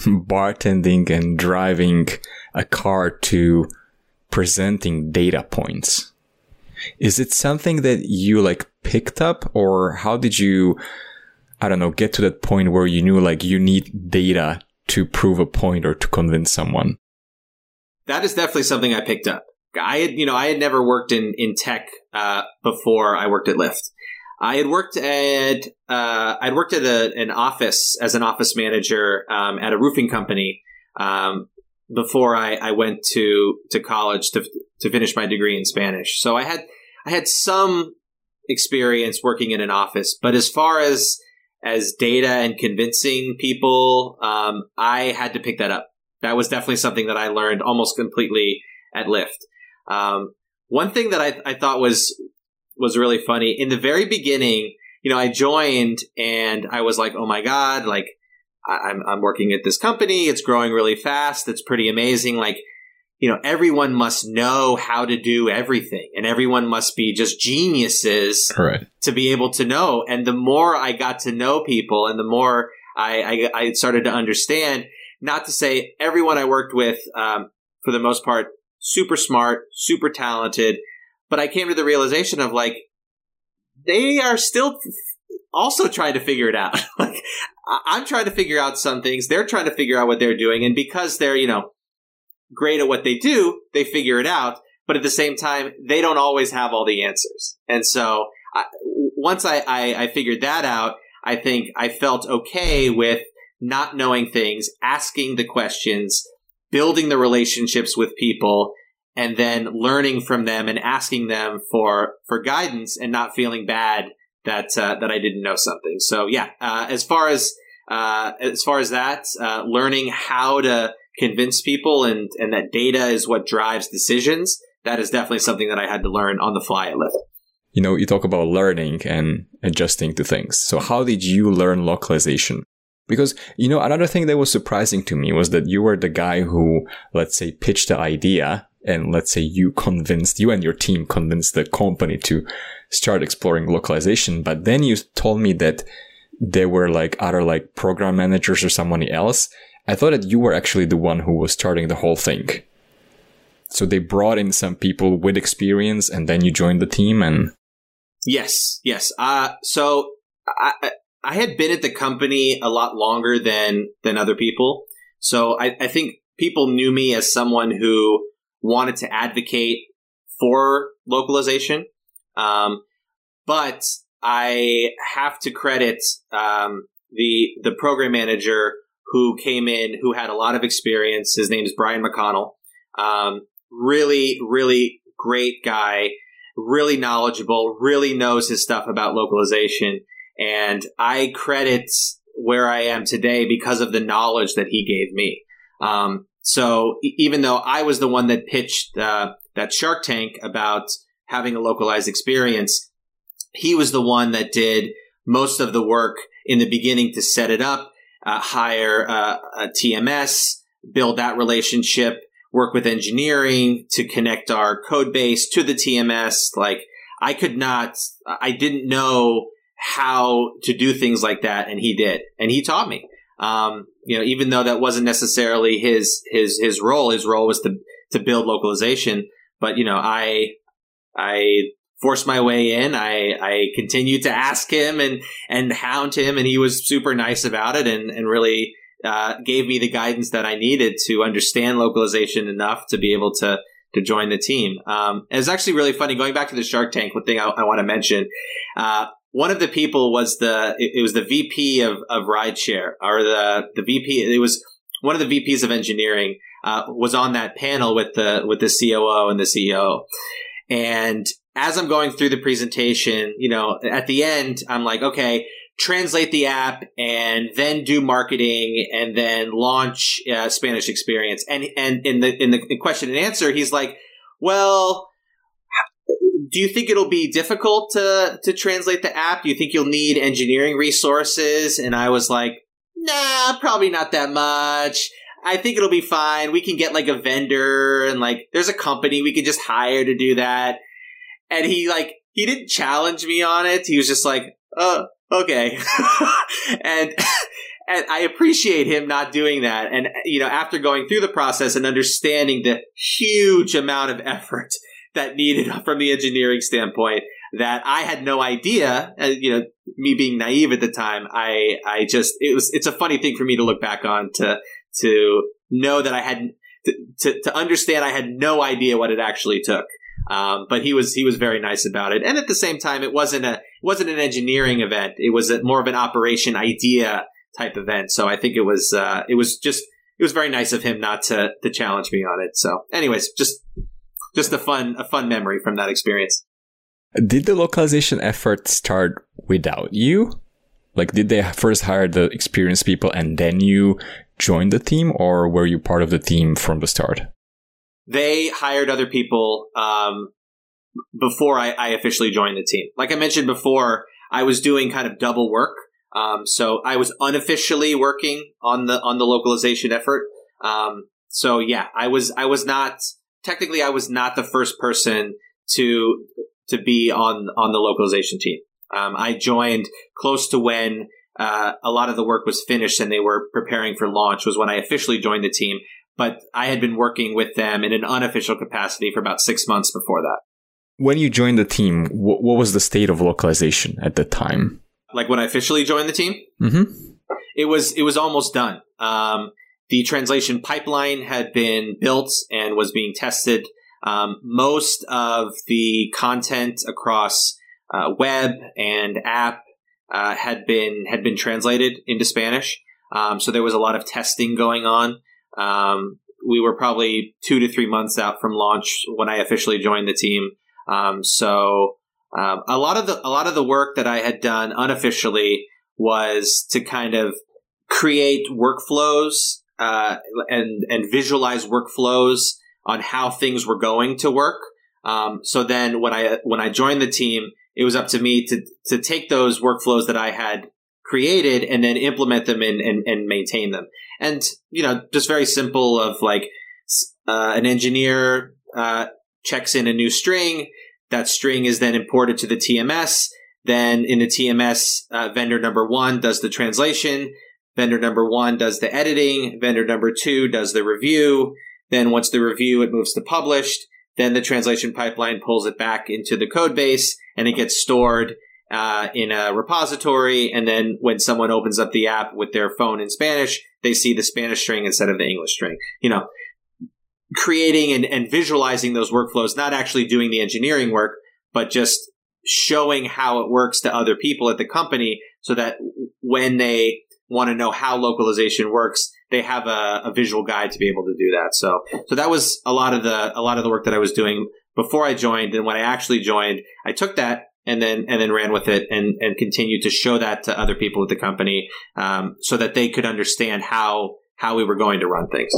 bartending and driving a car to presenting data points? Is it something that you like picked up or how did you, I don't know, get to that point where you knew like you need data to prove a point or to convince someone? That is definitely something I picked up. I had, you know, I had never worked in, in tech, uh, before I worked at Lyft. I had worked at, uh, I'd worked at a, an office as an office manager, um, at a roofing company, um, before I, I went to, to college to, to finish my degree in Spanish. So I had, I had some experience working in an office, but as far as, as data and convincing people, um, I had to pick that up. That was definitely something that I learned almost completely at Lyft. Um, one thing that I, I thought was was really funny in the very beginning. You know, I joined and I was like, "Oh my god!" Like, I'm I'm working at this company. It's growing really fast. It's pretty amazing. Like, you know, everyone must know how to do everything, and everyone must be just geniuses right. to be able to know. And the more I got to know people, and the more I I, I started to understand. Not to say everyone I worked with, um, for the most part, super smart, super talented. But I came to the realization of like, they are still also trying to figure it out. <laughs> like, I'm trying to figure out some things. They're trying to figure out what they're doing. And because they're, you know, great at what they do, they figure it out. But at the same time, they don't always have all the answers. And so I, once I, I, I figured that out, I think I felt okay with not knowing things, asking the questions, building the relationships with people and then learning from them and asking them for for guidance and not feeling bad that uh, that I didn't know something. So yeah, uh, as far as uh, as far as that, uh, learning how to convince people and and that data is what drives decisions. That is definitely something that I had to learn on the fly at Lyft. You know, you talk about learning and adjusting to things. So how did you learn localization? Because, you know, another thing that was surprising to me was that you were the guy who, let's say, pitched the idea and let's say you convinced, you and your team convinced the company to start exploring localization. But then you told me that there were like other like program managers or somebody else. I thought that you were actually the one who was starting the whole thing. So they brought in some people with experience and then you joined the team and. Yes, yes. Uh, so I, I had been at the company a lot longer than than other people. So I, I think people knew me as someone who wanted to advocate for localization. Um, but I have to credit um, the the program manager who came in, who had a lot of experience. His name is Brian McConnell. Um, really, really great guy. Really knowledgeable. Really knows his stuff about localization. And I credit where I am today because of the knowledge that he gave me. Um, so even though I was the one that pitched uh, that Shark Tank about having a localized experience, he was the one that did most of the work in the beginning to set it up, uh, hire uh, a TMS, build that relationship, work with engineering to connect our code base to the TMS. Like I could not, I didn't know how to do things like that. And he did. And he taught me. Um, you know, even though that wasn't necessarily his his his role, his role was to to build localization. But you know, I I forced my way in. I I continued to ask him and and hound him, and he was super nice about it, and and really uh, gave me the guidance that I needed to understand localization enough to be able to to join the team. Um, it was actually really funny going back to the Shark Tank. One thing I, I want to mention. Uh, one of the people was the it, it was the VP of of rideshare or the the VP. It was one of the VPs of engineering uh, was on that panel with the with the COO and the CEO. And as I'm going through the presentation, you know, at the end, I'm like, okay, translate the app and then do marketing and then launch uh, Spanish experience. And and in the in the question and answer, he's like, well. Do you think it'll be difficult to to translate the app? Do you think you'll need engineering resources? And I was like, nah, probably not that much. I think it'll be fine. We can get like a vendor and like there's a company we can just hire to do that. And he like he didn't challenge me on it. He was just like, "Oh, okay." <laughs> and <laughs> and I appreciate him not doing that. And you know, after going through the process and understanding the huge amount of effort that needed <laughs> from the engineering standpoint, that I had no idea. Uh, you know, me being naive at the time, I I just it was it's a funny thing for me to look back on to to know that I had to, to, to understand I had no idea what it actually took. Um, but he was he was very nice about it, and at the same time, it wasn't a it wasn't an engineering event. It was a, more of an operation idea type event. So I think it was uh, it was just it was very nice of him not to to challenge me on it. So, anyways, just just a fun a fun memory from that experience. Did the localization effort start without you? Like, did they first hire the experienced people and then you joined the team, or were you part of the team from the start? They hired other people um, before I, I, officially joined the team. Like I mentioned before, I was doing kind of double work. Um, so I was unofficially working on the on the localization effort. Um, so yeah, I was I was not technically I was not the first person to to be on on the localization team. Um, I joined close to when uh, a lot of the work was finished and they were preparing for launch was when I officially joined the team. But I had been working with them in an unofficial capacity for about six months before that. When you joined the team, what was the state of localization at the time? Like when I officially joined the team, mm-hmm. it was it was almost done. Um, the translation pipeline had been built and was being tested. Um, most of the content across uh, web and app uh, had been had been translated into Spanish. Um, so there was a lot of testing going on. Um, we were probably two to three months out from launch when I officially joined the team. Um, so um, a lot of the a lot of the work that I had done unofficially was to kind of create workflows uh, and and visualize workflows on how things were going to work. Um, so then when I when I joined the team, it was up to me to to take those workflows that I had created and then implement them and, and, and maintain them. And, you know, just very simple of like uh, an engineer uh, checks in a new string. That string is then imported to the TMS. Then in the TMS, uh, vendor number one does the translation. Vendor number one does the editing. Vendor number two does the review. Then once the review, it moves to published. Then the translation pipeline pulls it back into the code base and it gets stored uh, in a repository. And then when someone opens up the app with their phone in Spanish, they see the Spanish string instead of the English string. You know, creating and, and visualizing those workflows, not actually doing the engineering work, but just showing how it works to other people at the company so that when they want to know how localization works, they have a, a, visual guide to be able to do that. So, so that was a lot of the a lot of the work that I was doing before I joined, and when I actually joined, I took that and then and then ran with it and and continued to show that to other people at the company, um, so that they could understand how how we were going to run things.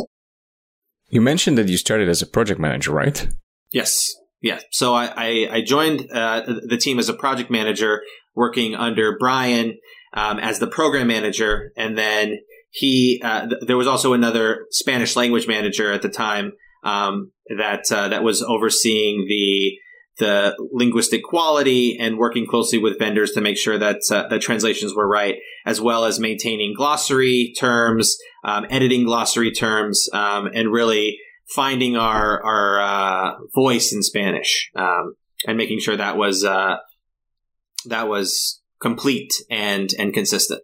You mentioned that you started as a project manager, right? Yes. Yeah. So I, I, I joined uh, the team as a project manager, working under Brian um, as the program manager, and then he uh, th- there was also another Spanish language manager at the time um, that uh, that was overseeing the the linguistic quality and working closely with vendors to make sure that uh, the translations were right, as well as maintaining glossary terms, um, editing glossary terms, um, and really finding our our uh, voice in Spanish um, and making sure that was uh, that was complete and and consistent.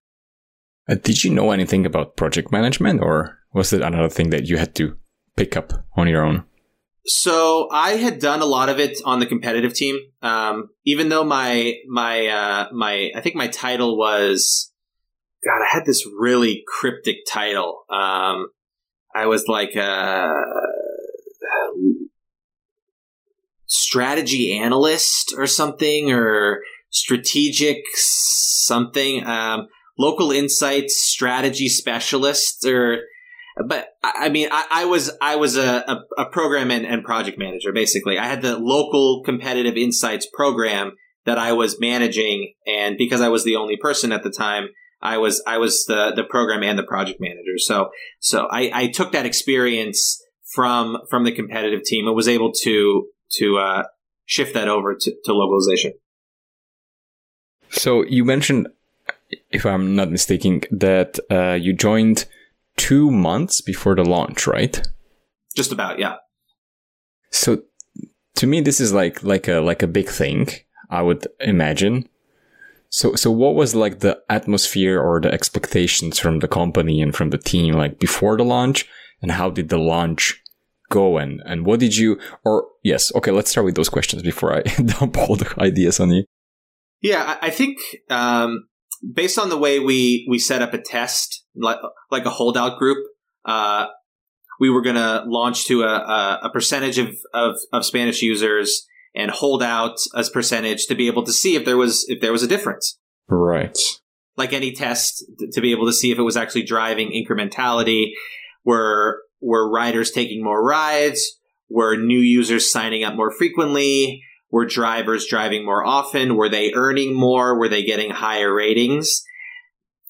Uh, did you know anything about project management, or was it another thing that you had to pick up on your own? So I had done a lot of it on the competitive team. Um, even though my my uh, my I think my title was God, I had this really cryptic title. Um, I was like a strategy analyst or something, or strategic something. Um, local insights strategy specialist or but I mean, I, I, was I was a, a, program and, and, project manager. Basically, I had the local competitive insights program that I was managing, and because I was the only person at the time, I was I was the the program and the project manager. So so I, I took that experience from from the competitive team and was able to to uh, shift that over to, to localization. So you mentioned, if I'm not mistaken, that uh, you joined two months before the launch, right? Just about, yeah. So to me, this is like like a like a big thing. I would imagine. So so what was like the atmosphere or the expectations from the company and from the team like before the launch, and how did the launch go and and what did you or yes okay let's start with those questions before I <laughs> dump all the ideas on you. Yeah, I think um, based on the way we we set up a test, like like a holdout group, uh, we were going to launch to a, a, a percentage of, of, of Spanish users and hold out a percentage to be able to see if there was if there was a difference. Right. Like any test, to be able to see if it was actually driving incrementality. Were were riders taking more rides? Were new users signing up more frequently? Were drivers driving more often? Were they earning more? Were they getting higher ratings?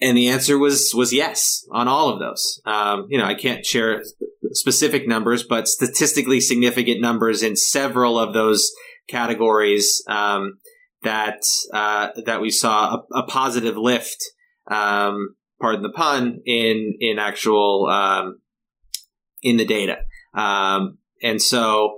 And the answer was was yes on all of those. Um, you know, I can't share specific numbers, but statistically significant numbers in several of those categories um, that uh, that we saw a, a positive lift. Um, pardon the pun in in actual um, in the data. Um, and so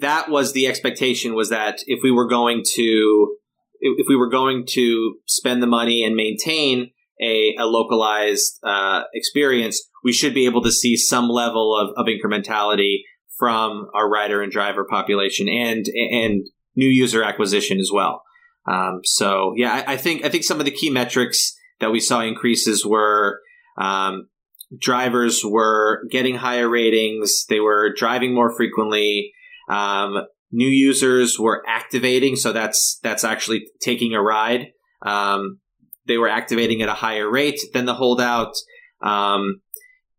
that was the expectation was that if we were going to if we were going to spend the money and maintain a, a localized uh, experience, we should be able to see some level of, of incrementality from our rider and driver population and and new user acquisition as well. Um, so yeah, I, I, think I think some of the key metrics that we saw increases were um, drivers were getting higher ratings, they were driving more frequently, um, new users were activating, so that's that's actually taking a ride. Um, they were activating at a higher rate than the holdout. Um,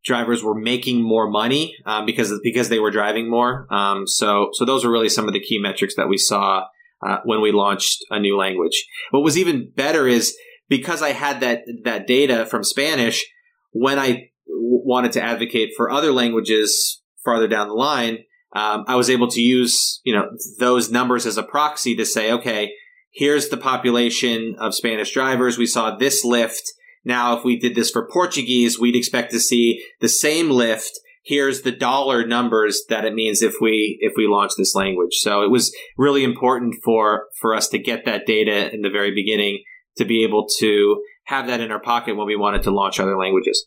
drivers were making more money um, because because they were driving more. Um, so so those were really some of the key metrics that we saw uh, when we launched a new language. What was even better is because I had that that data from Spanish when I w- wanted to advocate for other languages farther down the line um, I was able to use you know those numbers as a proxy to say, okay, here's the population of Spanish drivers. We saw this lift. Now, if we did this for Portuguese, we'd expect to see the same lift. Here's the dollar numbers that it means if we if we launch this language. So it was really important for for us to get that data in the very beginning to be able to have that in our pocket when we wanted to launch other languages.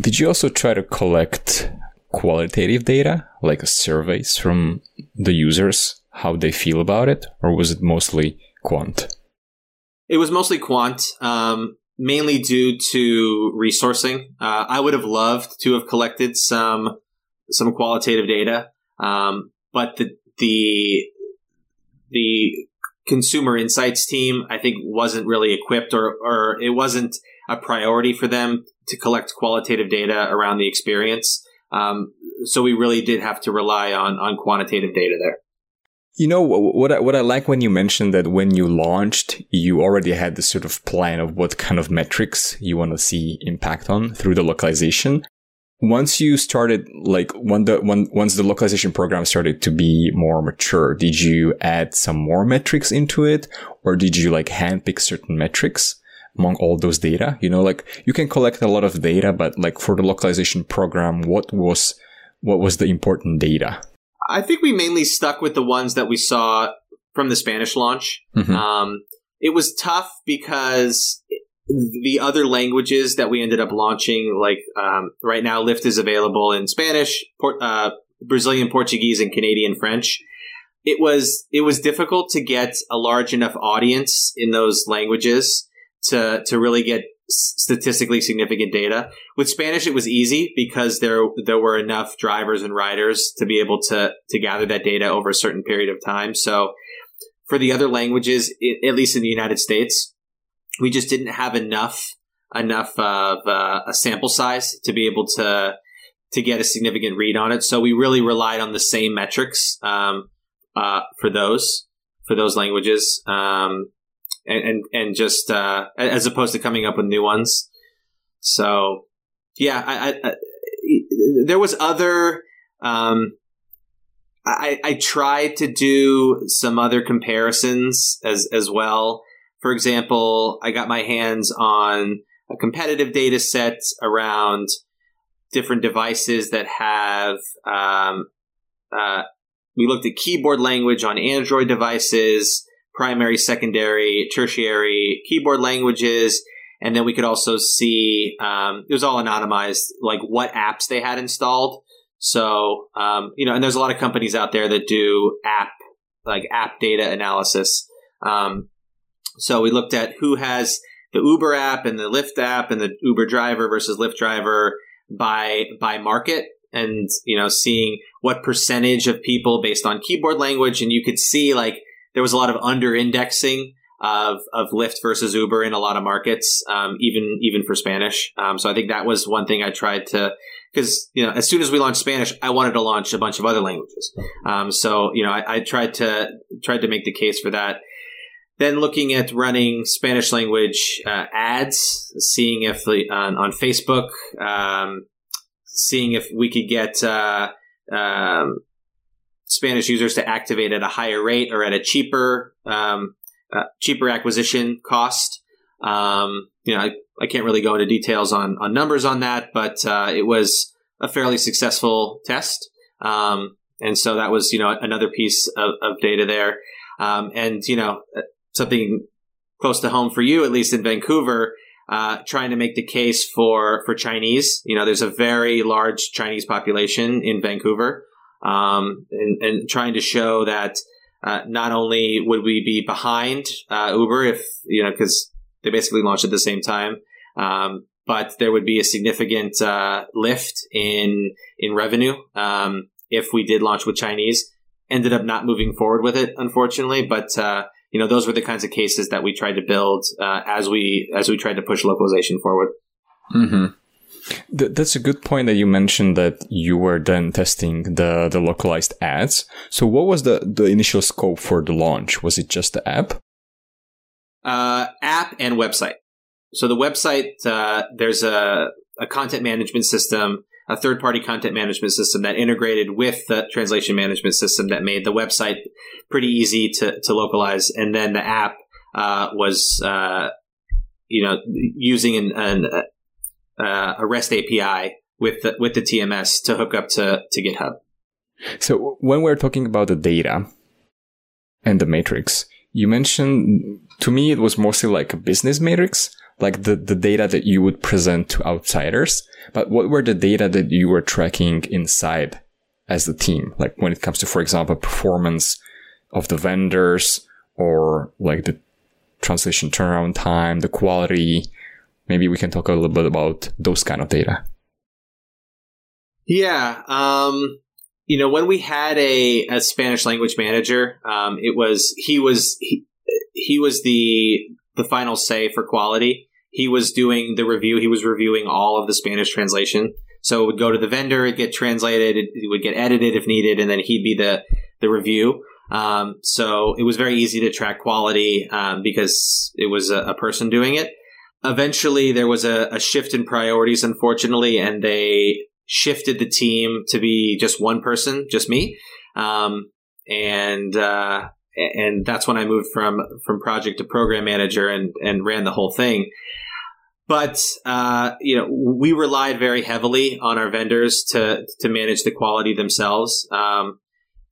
Did you also try to collect qualitative data, like surveys from the users, how they feel about it, or was it mostly quant? It was mostly quant, um, mainly due to resourcing. Uh, I would have loved to have collected some some qualitative data, um, but the the the consumer insights team, I think, wasn't really equipped, or or it wasn't a priority for them to collect qualitative data around the experience. Um, so we really did have to rely on on quantitative data there. You know what I, what I like when you mentioned that when you launched, you already had this sort of plan of what kind of metrics you want to see impact on through the localization. once you started like when the when once the localization program started to be more mature did you add some more metrics into it or did you like handpick certain metrics among all those data you know like you can collect a lot of data but like for the localization program what was what was the important data i think we mainly stuck with the ones that we saw from the spanish launch mm-hmm. um, it was tough because the other languages that we ended up launching, like um, right now, Lyft is available in Spanish, Port, uh, Brazilian Portuguese, and Canadian French. It was it was difficult to get a large enough audience in those languages to to really get statistically significant data. With Spanish, it was easy because there there were enough drivers and riders to be able to to gather that data over a certain period of time. So for the other languages, at least in the United States, we just didn't have enough enough of uh, a sample size to be able to to get a significant read on it. So we really relied on the same metrics um, uh, for those for those languages, um, and, and, and just uh, as opposed to coming up with new ones. So yeah, I, I, I there was other. Um, I, I tried to do some other comparisons as as well for example, I got my hands on a competitive data set around different devices that have. Um, uh, we looked at keyboard language on Android devices, primary, secondary, tertiary keyboard languages, and then we could also see um, it was all anonymized, like what apps they had installed. So um, you know, and there's a lot of companies out there that do app like app data analysis. Um, so we looked at who has the Uber app and the Lyft app and the Uber driver versus Lyft driver by by market and you know seeing what percentage of people based on keyboard language and you could see like there was a lot of under indexing of of Lyft versus Uber in a lot of markets um, even even for Spanish. Um, so I think that was one thing I tried to because you know as soon as we launched Spanish I wanted to launch a bunch of other languages. Um, so you know I, I tried to tried to make the case for that. Then looking at running Spanish language uh, ads, seeing if on, on Facebook, um, seeing if we could get uh, um, Spanish users to activate at a higher rate or at a cheaper um, uh, cheaper acquisition cost. Um, you know, I, I, can't really go into details on on numbers on that, but uh, it was a fairly successful test. Um, and so that was, you know, another piece of, of data there. Um, and you know, something close to home for you, at least in Vancouver, uh, trying to make the case for for Chinese. You know, there's a very large Chinese population in Vancouver, um, and, and, trying to show that uh, not only would we be behind uh, Uber if you know because they basically launched at the same time. Um, but there would be a significant uh, lift in in revenue um, if we did launch with Chinese. Ended up not moving forward with it, unfortunately. But uh, you know, those were the kinds of cases that we tried to build uh, as we as we tried to push localization forward. Mm-hmm. Th- that's a good point that you mentioned that you were then testing the the localized ads. So, what was the the initial scope for the launch? Was it just the app? Uh, app and website. So the website, uh, there's a, a content management system a third party content management system that integrated with the translation management system that made the website pretty easy to, to localize. And then the app uh, was, uh, you know, using an, an uh, a REST API with the, with the TMS to hook up to, to GitHub. So when we're talking about the data and the matrix, you mentioned to me it was mostly like a business matrix like the, the data that you would present to outsiders, but what were the data that you were tracking inside as the team? Like when it comes to, for example, performance of the vendors or like the translation turnaround time, the quality. Maybe we can talk a little bit about those kind of data. Yeah. Um, you know, when we had a, a Spanish language manager, um, it was, he was, he, he was the the final say for quality. He was doing the review. He was reviewing all of the Spanish translation. So it would go to the vendor, it get translated, it, would get edited if needed, and then he'd be the the review. Um, so it was very easy to track quality um, because it was a, a, person doing it. Eventually, there was a, a, shift in priorities, unfortunately, and they shifted the team to be just one person, just me. Um, and, uh, and that's when I moved from, from project to program manager and, and ran the whole thing. But, uh, you know, we relied very heavily on our vendors to, to manage the quality themselves. Um,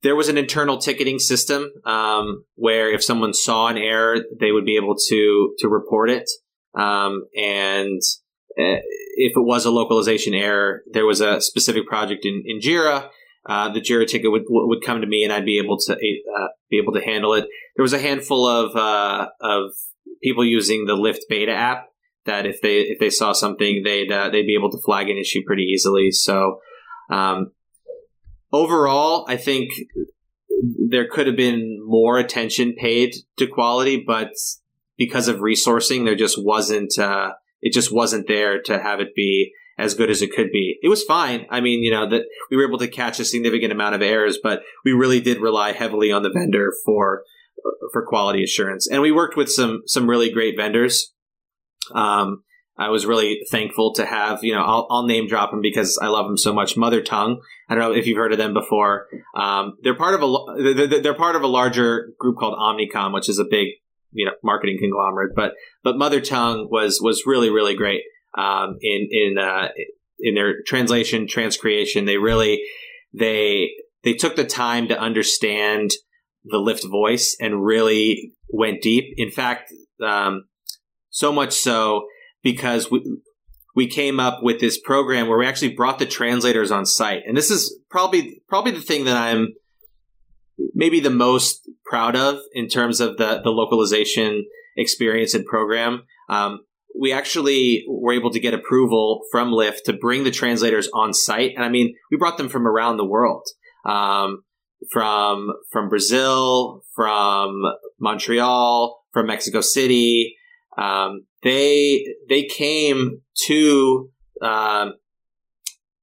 there was an internal ticketing system um, where if someone saw an error, they would be able to to report it. Um, and uh, if it was a localization error, there was a specific project in, in Jira. Uh, the Jira ticket would would come to me, and I'd be able to uh, be able to handle it. There was a handful of uh, of people using the Lyft beta app that if they if they saw something, they'd uh, they'd be able to flag an issue pretty easily. So. Um, overall, I think there could have been more attention paid to quality, but because of resourcing, there just wasn't. Uh, it just wasn't there to have it be as good as it could be. It was fine. I mean, you know, that we were able to catch a significant amount of errors, but we really did rely heavily on the vendor for for quality assurance, and we worked with some some really great vendors. Um, I was really thankful to have, you know, I'll, I'll, name drop them because I love them so much. Mother Tongue. I don't know if you've heard of them before. Um, they're part of a they're, they're, part of a larger group called Omnicom, which is a big, you know, marketing conglomerate. But but Mother Tongue was was really really great um, in in uh, in their translation transcreation. They really they they took the time to understand the Lyft voice and really went deep. In fact, um, so much so because we we came up with this program where we actually brought the translators on site, and this is probably probably the thing that I'm maybe the most proud of in terms of the the localization experience and program. Um, we actually were able to get approval from Lyft to bring the translators on site, and I mean, we brought them from around the world, um, from from Brazil, from Montreal, from Mexico City, um, they they came to um,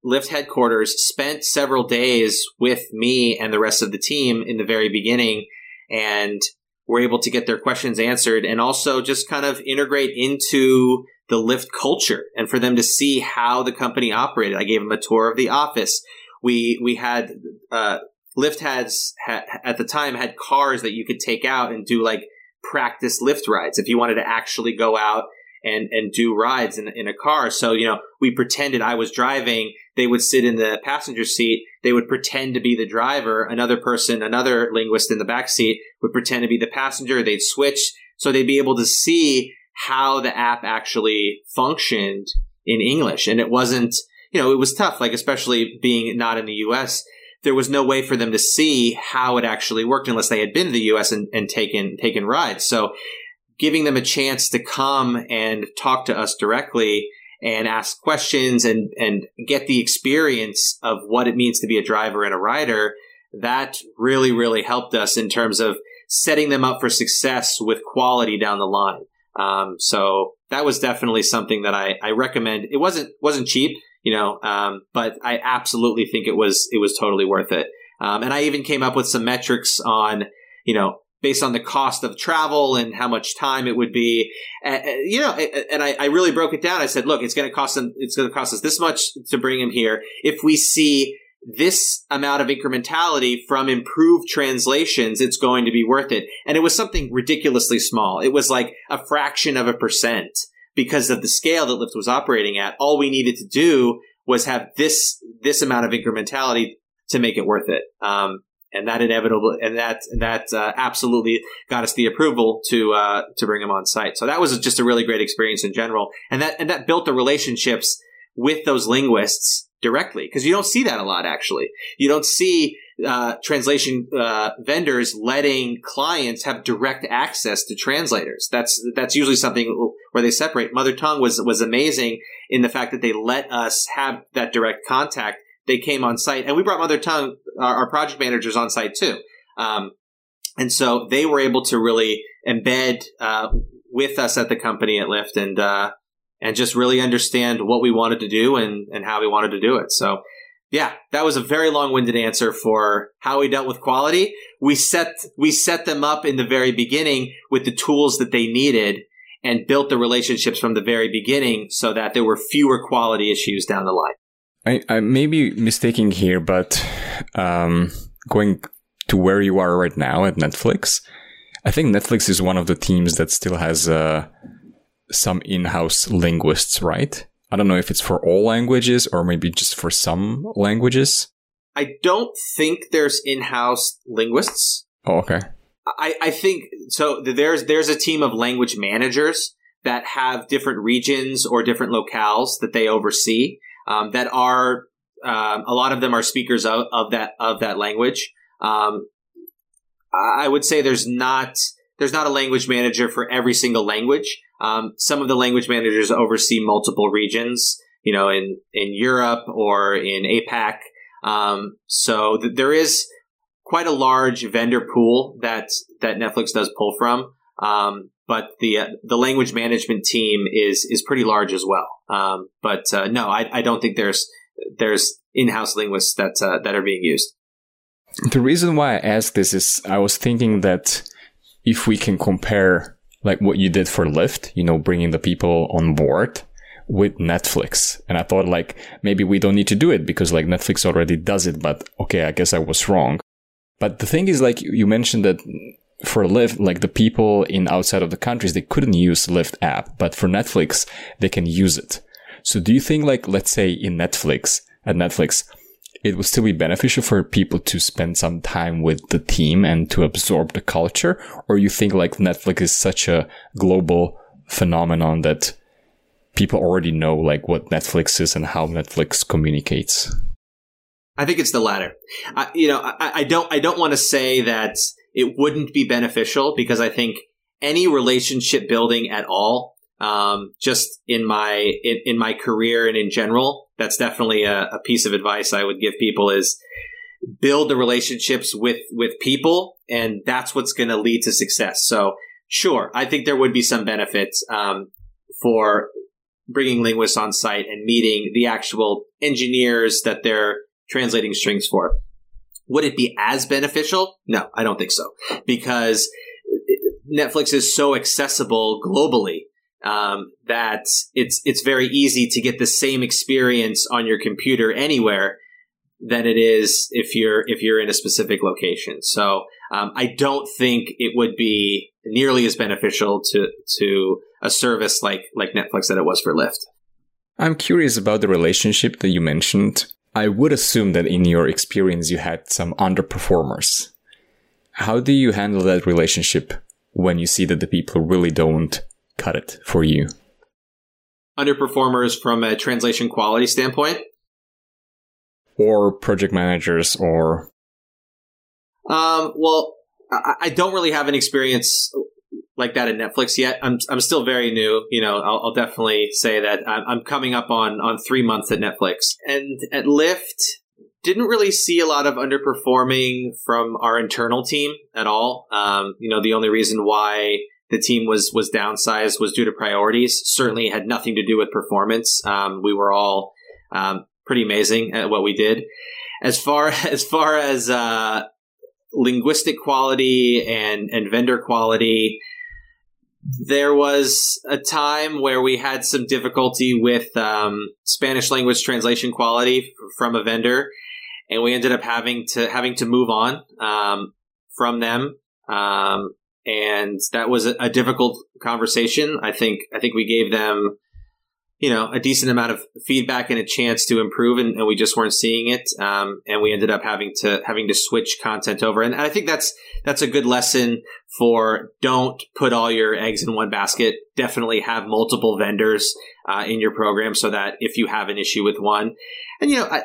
Lyft headquarters, spent several days with me and the rest of the team in the very beginning, and were able to get their questions answered, and also just kind of integrate into the Lyft culture, and for them to see how the company operated. I gave them a tour of the office. We we had uh, Lyft has ha, at the time had cars that you could take out and do like practice Lyft rides if you wanted to actually go out and and do rides in in a car. So you know, we pretended I was driving. They would sit in the passenger seat. They would pretend to be the driver. Another person, another linguist in the back seat, would pretend to be the passenger. They'd switch, so they'd be able to see how the app actually functioned in English. And it wasn't, you know, it was tough. Like especially being not in the U.S there was no way for them to see how it actually worked unless they had been to the US and, and taken taken rides. So giving them a chance to come and talk to us directly and ask questions and, and get the experience of what it means to be a driver and a rider, that really, really helped us in terms of setting them up for success with quality down the line. Um, so that was definitely something that I, I recommend. It wasn't wasn't cheap you know, um, but I absolutely think it was it was totally worth it. Um, and I even came up with some metrics on, you know, based on the cost of travel and how much time it would be. Uh, you know, and I, I, really broke it down. I said, look, it's going to cost them, it's going to cost us this much to bring him here. If we see this amount of incrementality from improved translations, it's going to be worth it. And it was something ridiculously small. It was like a fraction of a percent because of the scale that Lyft was operating at. All we needed to do was have this this amount of incrementality to make it worth it. Um, and that inevitable and that that uh, absolutely got us the approval to uh, to bring him on site. So that was just a really great experience in general, and that and that built the relationships with those linguists directly because you don't see that a lot actually. You don't see uh, translation uh, vendors letting clients have direct access to translators. That's that's usually something where they separate. Mother tongue was was amazing in the fact that they let us have that direct contact. They came on site, and we brought Mother tongue, our, our project managers, on site too. Um, and so they were able to really embed uh, with us at the company at Lyft and uh, and just really understand what we wanted to do and and how we wanted to do it. So yeah, that was a very long-winded answer for how we dealt with quality. We set we set them up in the very beginning with the tools that they needed and built the relationships from the very beginning so that there were fewer quality issues down the line. I, I may be mistaking here, but um, going to where you are right now at Netflix, I think Netflix is one of the teams that still has uh, some in-house linguists, right? I don't know if it's for all languages or maybe just for some languages. I don't think there's in-house linguists. Oh, okay. I, I think so. There's there's a team of language managers that have different regions or different locales that they oversee. Um, that are um, a lot of them are speakers of, of that of that language. Um, I would say there's not there's not a language manager for every single language. Um, some of the language managers oversee multiple regions, you know, in in Europe or in APAC. Um, so th- there is quite a large vendor pool that that Netflix does pull from. Um, but the uh, the language management team is is pretty large as well. Um, but uh, no, I, I don't think there's there's in-house linguists that uh, that are being used. The reason why I ask this is I was thinking that if we can compare like what you did for Lyft, you know, bringing the people on board with Netflix. And I thought like maybe we don't need to do it because like Netflix already does it, but okay, I guess I was wrong. But the thing is like you mentioned that for Lyft, like the people in outside of the countries, they couldn't use Lyft app, but for Netflix, they can use it. So do you think like, let's say in Netflix, at Netflix, it would still be beneficial for people to spend some time with the team and to absorb the culture? Or you think like Netflix is such a global phenomenon that people already know like what Netflix is and how Netflix communicates? I think it's the latter. I, you know, I, I don't, I don't want to say that it wouldn't be beneficial because I think any relationship building at all, um, just in my, in, in my career and in general, that's definitely a, a piece of advice I would give people is build the relationships with with people, and that's what's going to lead to success. So, sure, I think there would be some benefits um, for bringing linguists on site and meeting the actual engineers that they're translating strings for. Would it be as beneficial? No, I don't think so, because Netflix is so accessible globally um, that it's it's very easy to get the same experience on your computer anywhere than it is if you're if you're in a specific location. So um, I don't think it would be nearly as beneficial to to a service like like Netflix that it was for Lyft. I'm curious about the relationship that you mentioned. I would assume that in your experience you had some underperformers. How do you handle that relationship when you see that the people really don't cut it for you? Underperformers from a translation quality standpoint? Or project managers or. Um, well, I, I don't really have an experience like that at Netflix yet. I'm, I'm still very new. You know, I'll, I'll definitely say that I'm, I'm coming up on, on three months at Netflix. And at Lyft, didn't really see a lot of underperforming from our internal team at all. Um, you know, the only reason why the team was was downsized was due to priorities. Certainly had nothing to do with performance. Um, we were all um, pretty amazing at what we did. As far <laughs> as far as uh, linguistic quality and and vendor quality, there was a time where we had some difficulty with um, Spanish language translation quality from a vendor, and we ended up having to having to move on um, from them. Um, and that was a, a, difficult conversation. I think I think we gave them, you know, a decent amount of feedback and a chance to improve, and, and we just weren't seeing it. Um, and we ended up having to having to switch content over, and I think that's that's a good lesson for don't put all your eggs in one basket. Definitely have multiple vendors uh, in your program so that if you have an issue with one, and you know, I,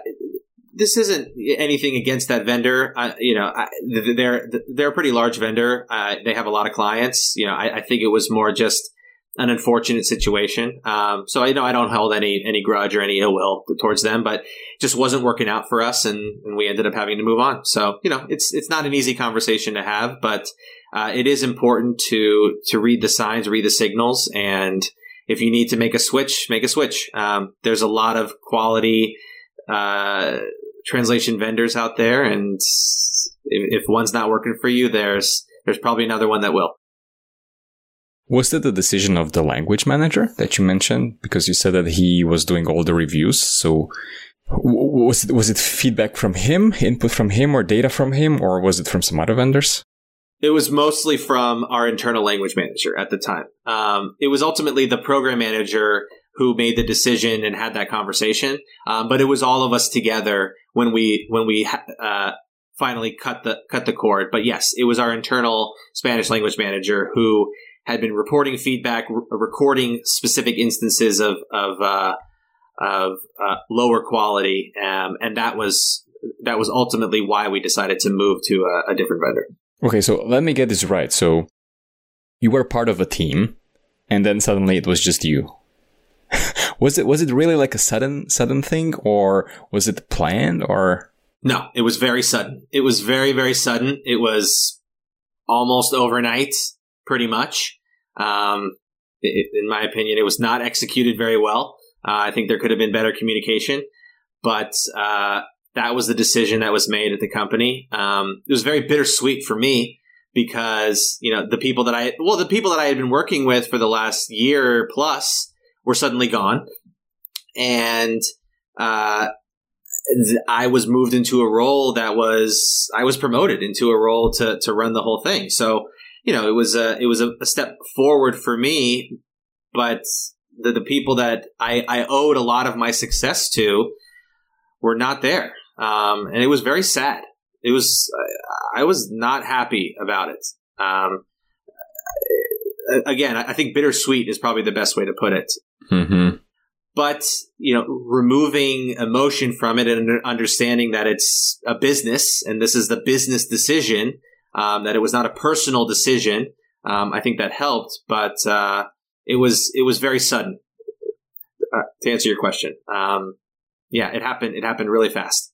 this isn't anything against that vendor. You know, I, they're they're a pretty large vendor. Uh, they have a lot of clients. You know, I, I, think it was more just an unfortunate situation. Um, so I know I don't hold any any grudge or any ill will towards them, but just wasn't working out for us, and, and we ended up having to move on. So you know, it's it's not an easy conversation to have, but uh, it is important to to read the signs, read the signals, and if you need to make a switch, make a switch. Um, there's a lot of quality. Uh, translation vendors out there, and if, if one's not working for you, there's there's probably another one that will. Was that the decision of the language manager that you mentioned? Because you said that he was doing all the reviews. So Was it, was it feedback from him, input from him, or data from him, or was it from some other vendors? It was mostly from our internal language manager at the time. Um, it was ultimately the program manager who made the decision and had that conversation. Um, but it was all of us together when we when we uh, finally cut the cut the cord. But yes, it was our internal Spanish language manager who had been reporting feedback, re- recording specific instances of of uh, of uh, lower quality, um, and that was that was ultimately why we decided to move to a, a different vendor. Okay, so let me get this right. So you were part of a team, and then suddenly it was just you. <laughs> was it was it really like a sudden sudden thing, or was it planned, or? No, it was very sudden. It was very very sudden. It was almost overnight, pretty much. Um, it, in my opinion, it was not executed very well. Uh, I think there could have been better communication, but uh, that was the decision that was made at the company. Um, it was very bittersweet for me because you know the people that I well the people that I had been working with for the last year plus were suddenly gone, and uh, I was moved into a role that was I was promoted into a role to to run the whole thing. So you know it was a it was a, a step forward for me, but the the people that I, I owed a lot of my success to were not there um, and it was very sad. It was I was not happy about it. Um, again, I think bittersweet is probably the best way to put it. Mm-hmm. But you know, removing emotion from it and understanding that it's a business and this is the business decision, um, that it was not a personal decision. Um, I think that helped, but uh, it was it was very sudden. Uh, to answer your question, um, yeah, it happened. It happened really fast.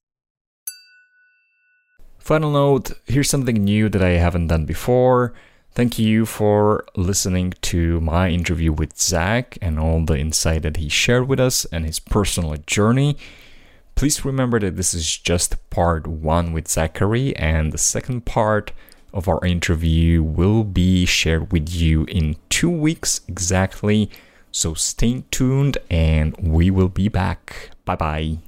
Final note here's something new that I haven't done before. Thank you for listening to my interview with Zach and all the insight that he shared with us and his personal journey. Please remember that this is just part one with Zachary, and the second part of our interview will be shared with you in two weeks exactly. So stay tuned and we will be back. Bye bye.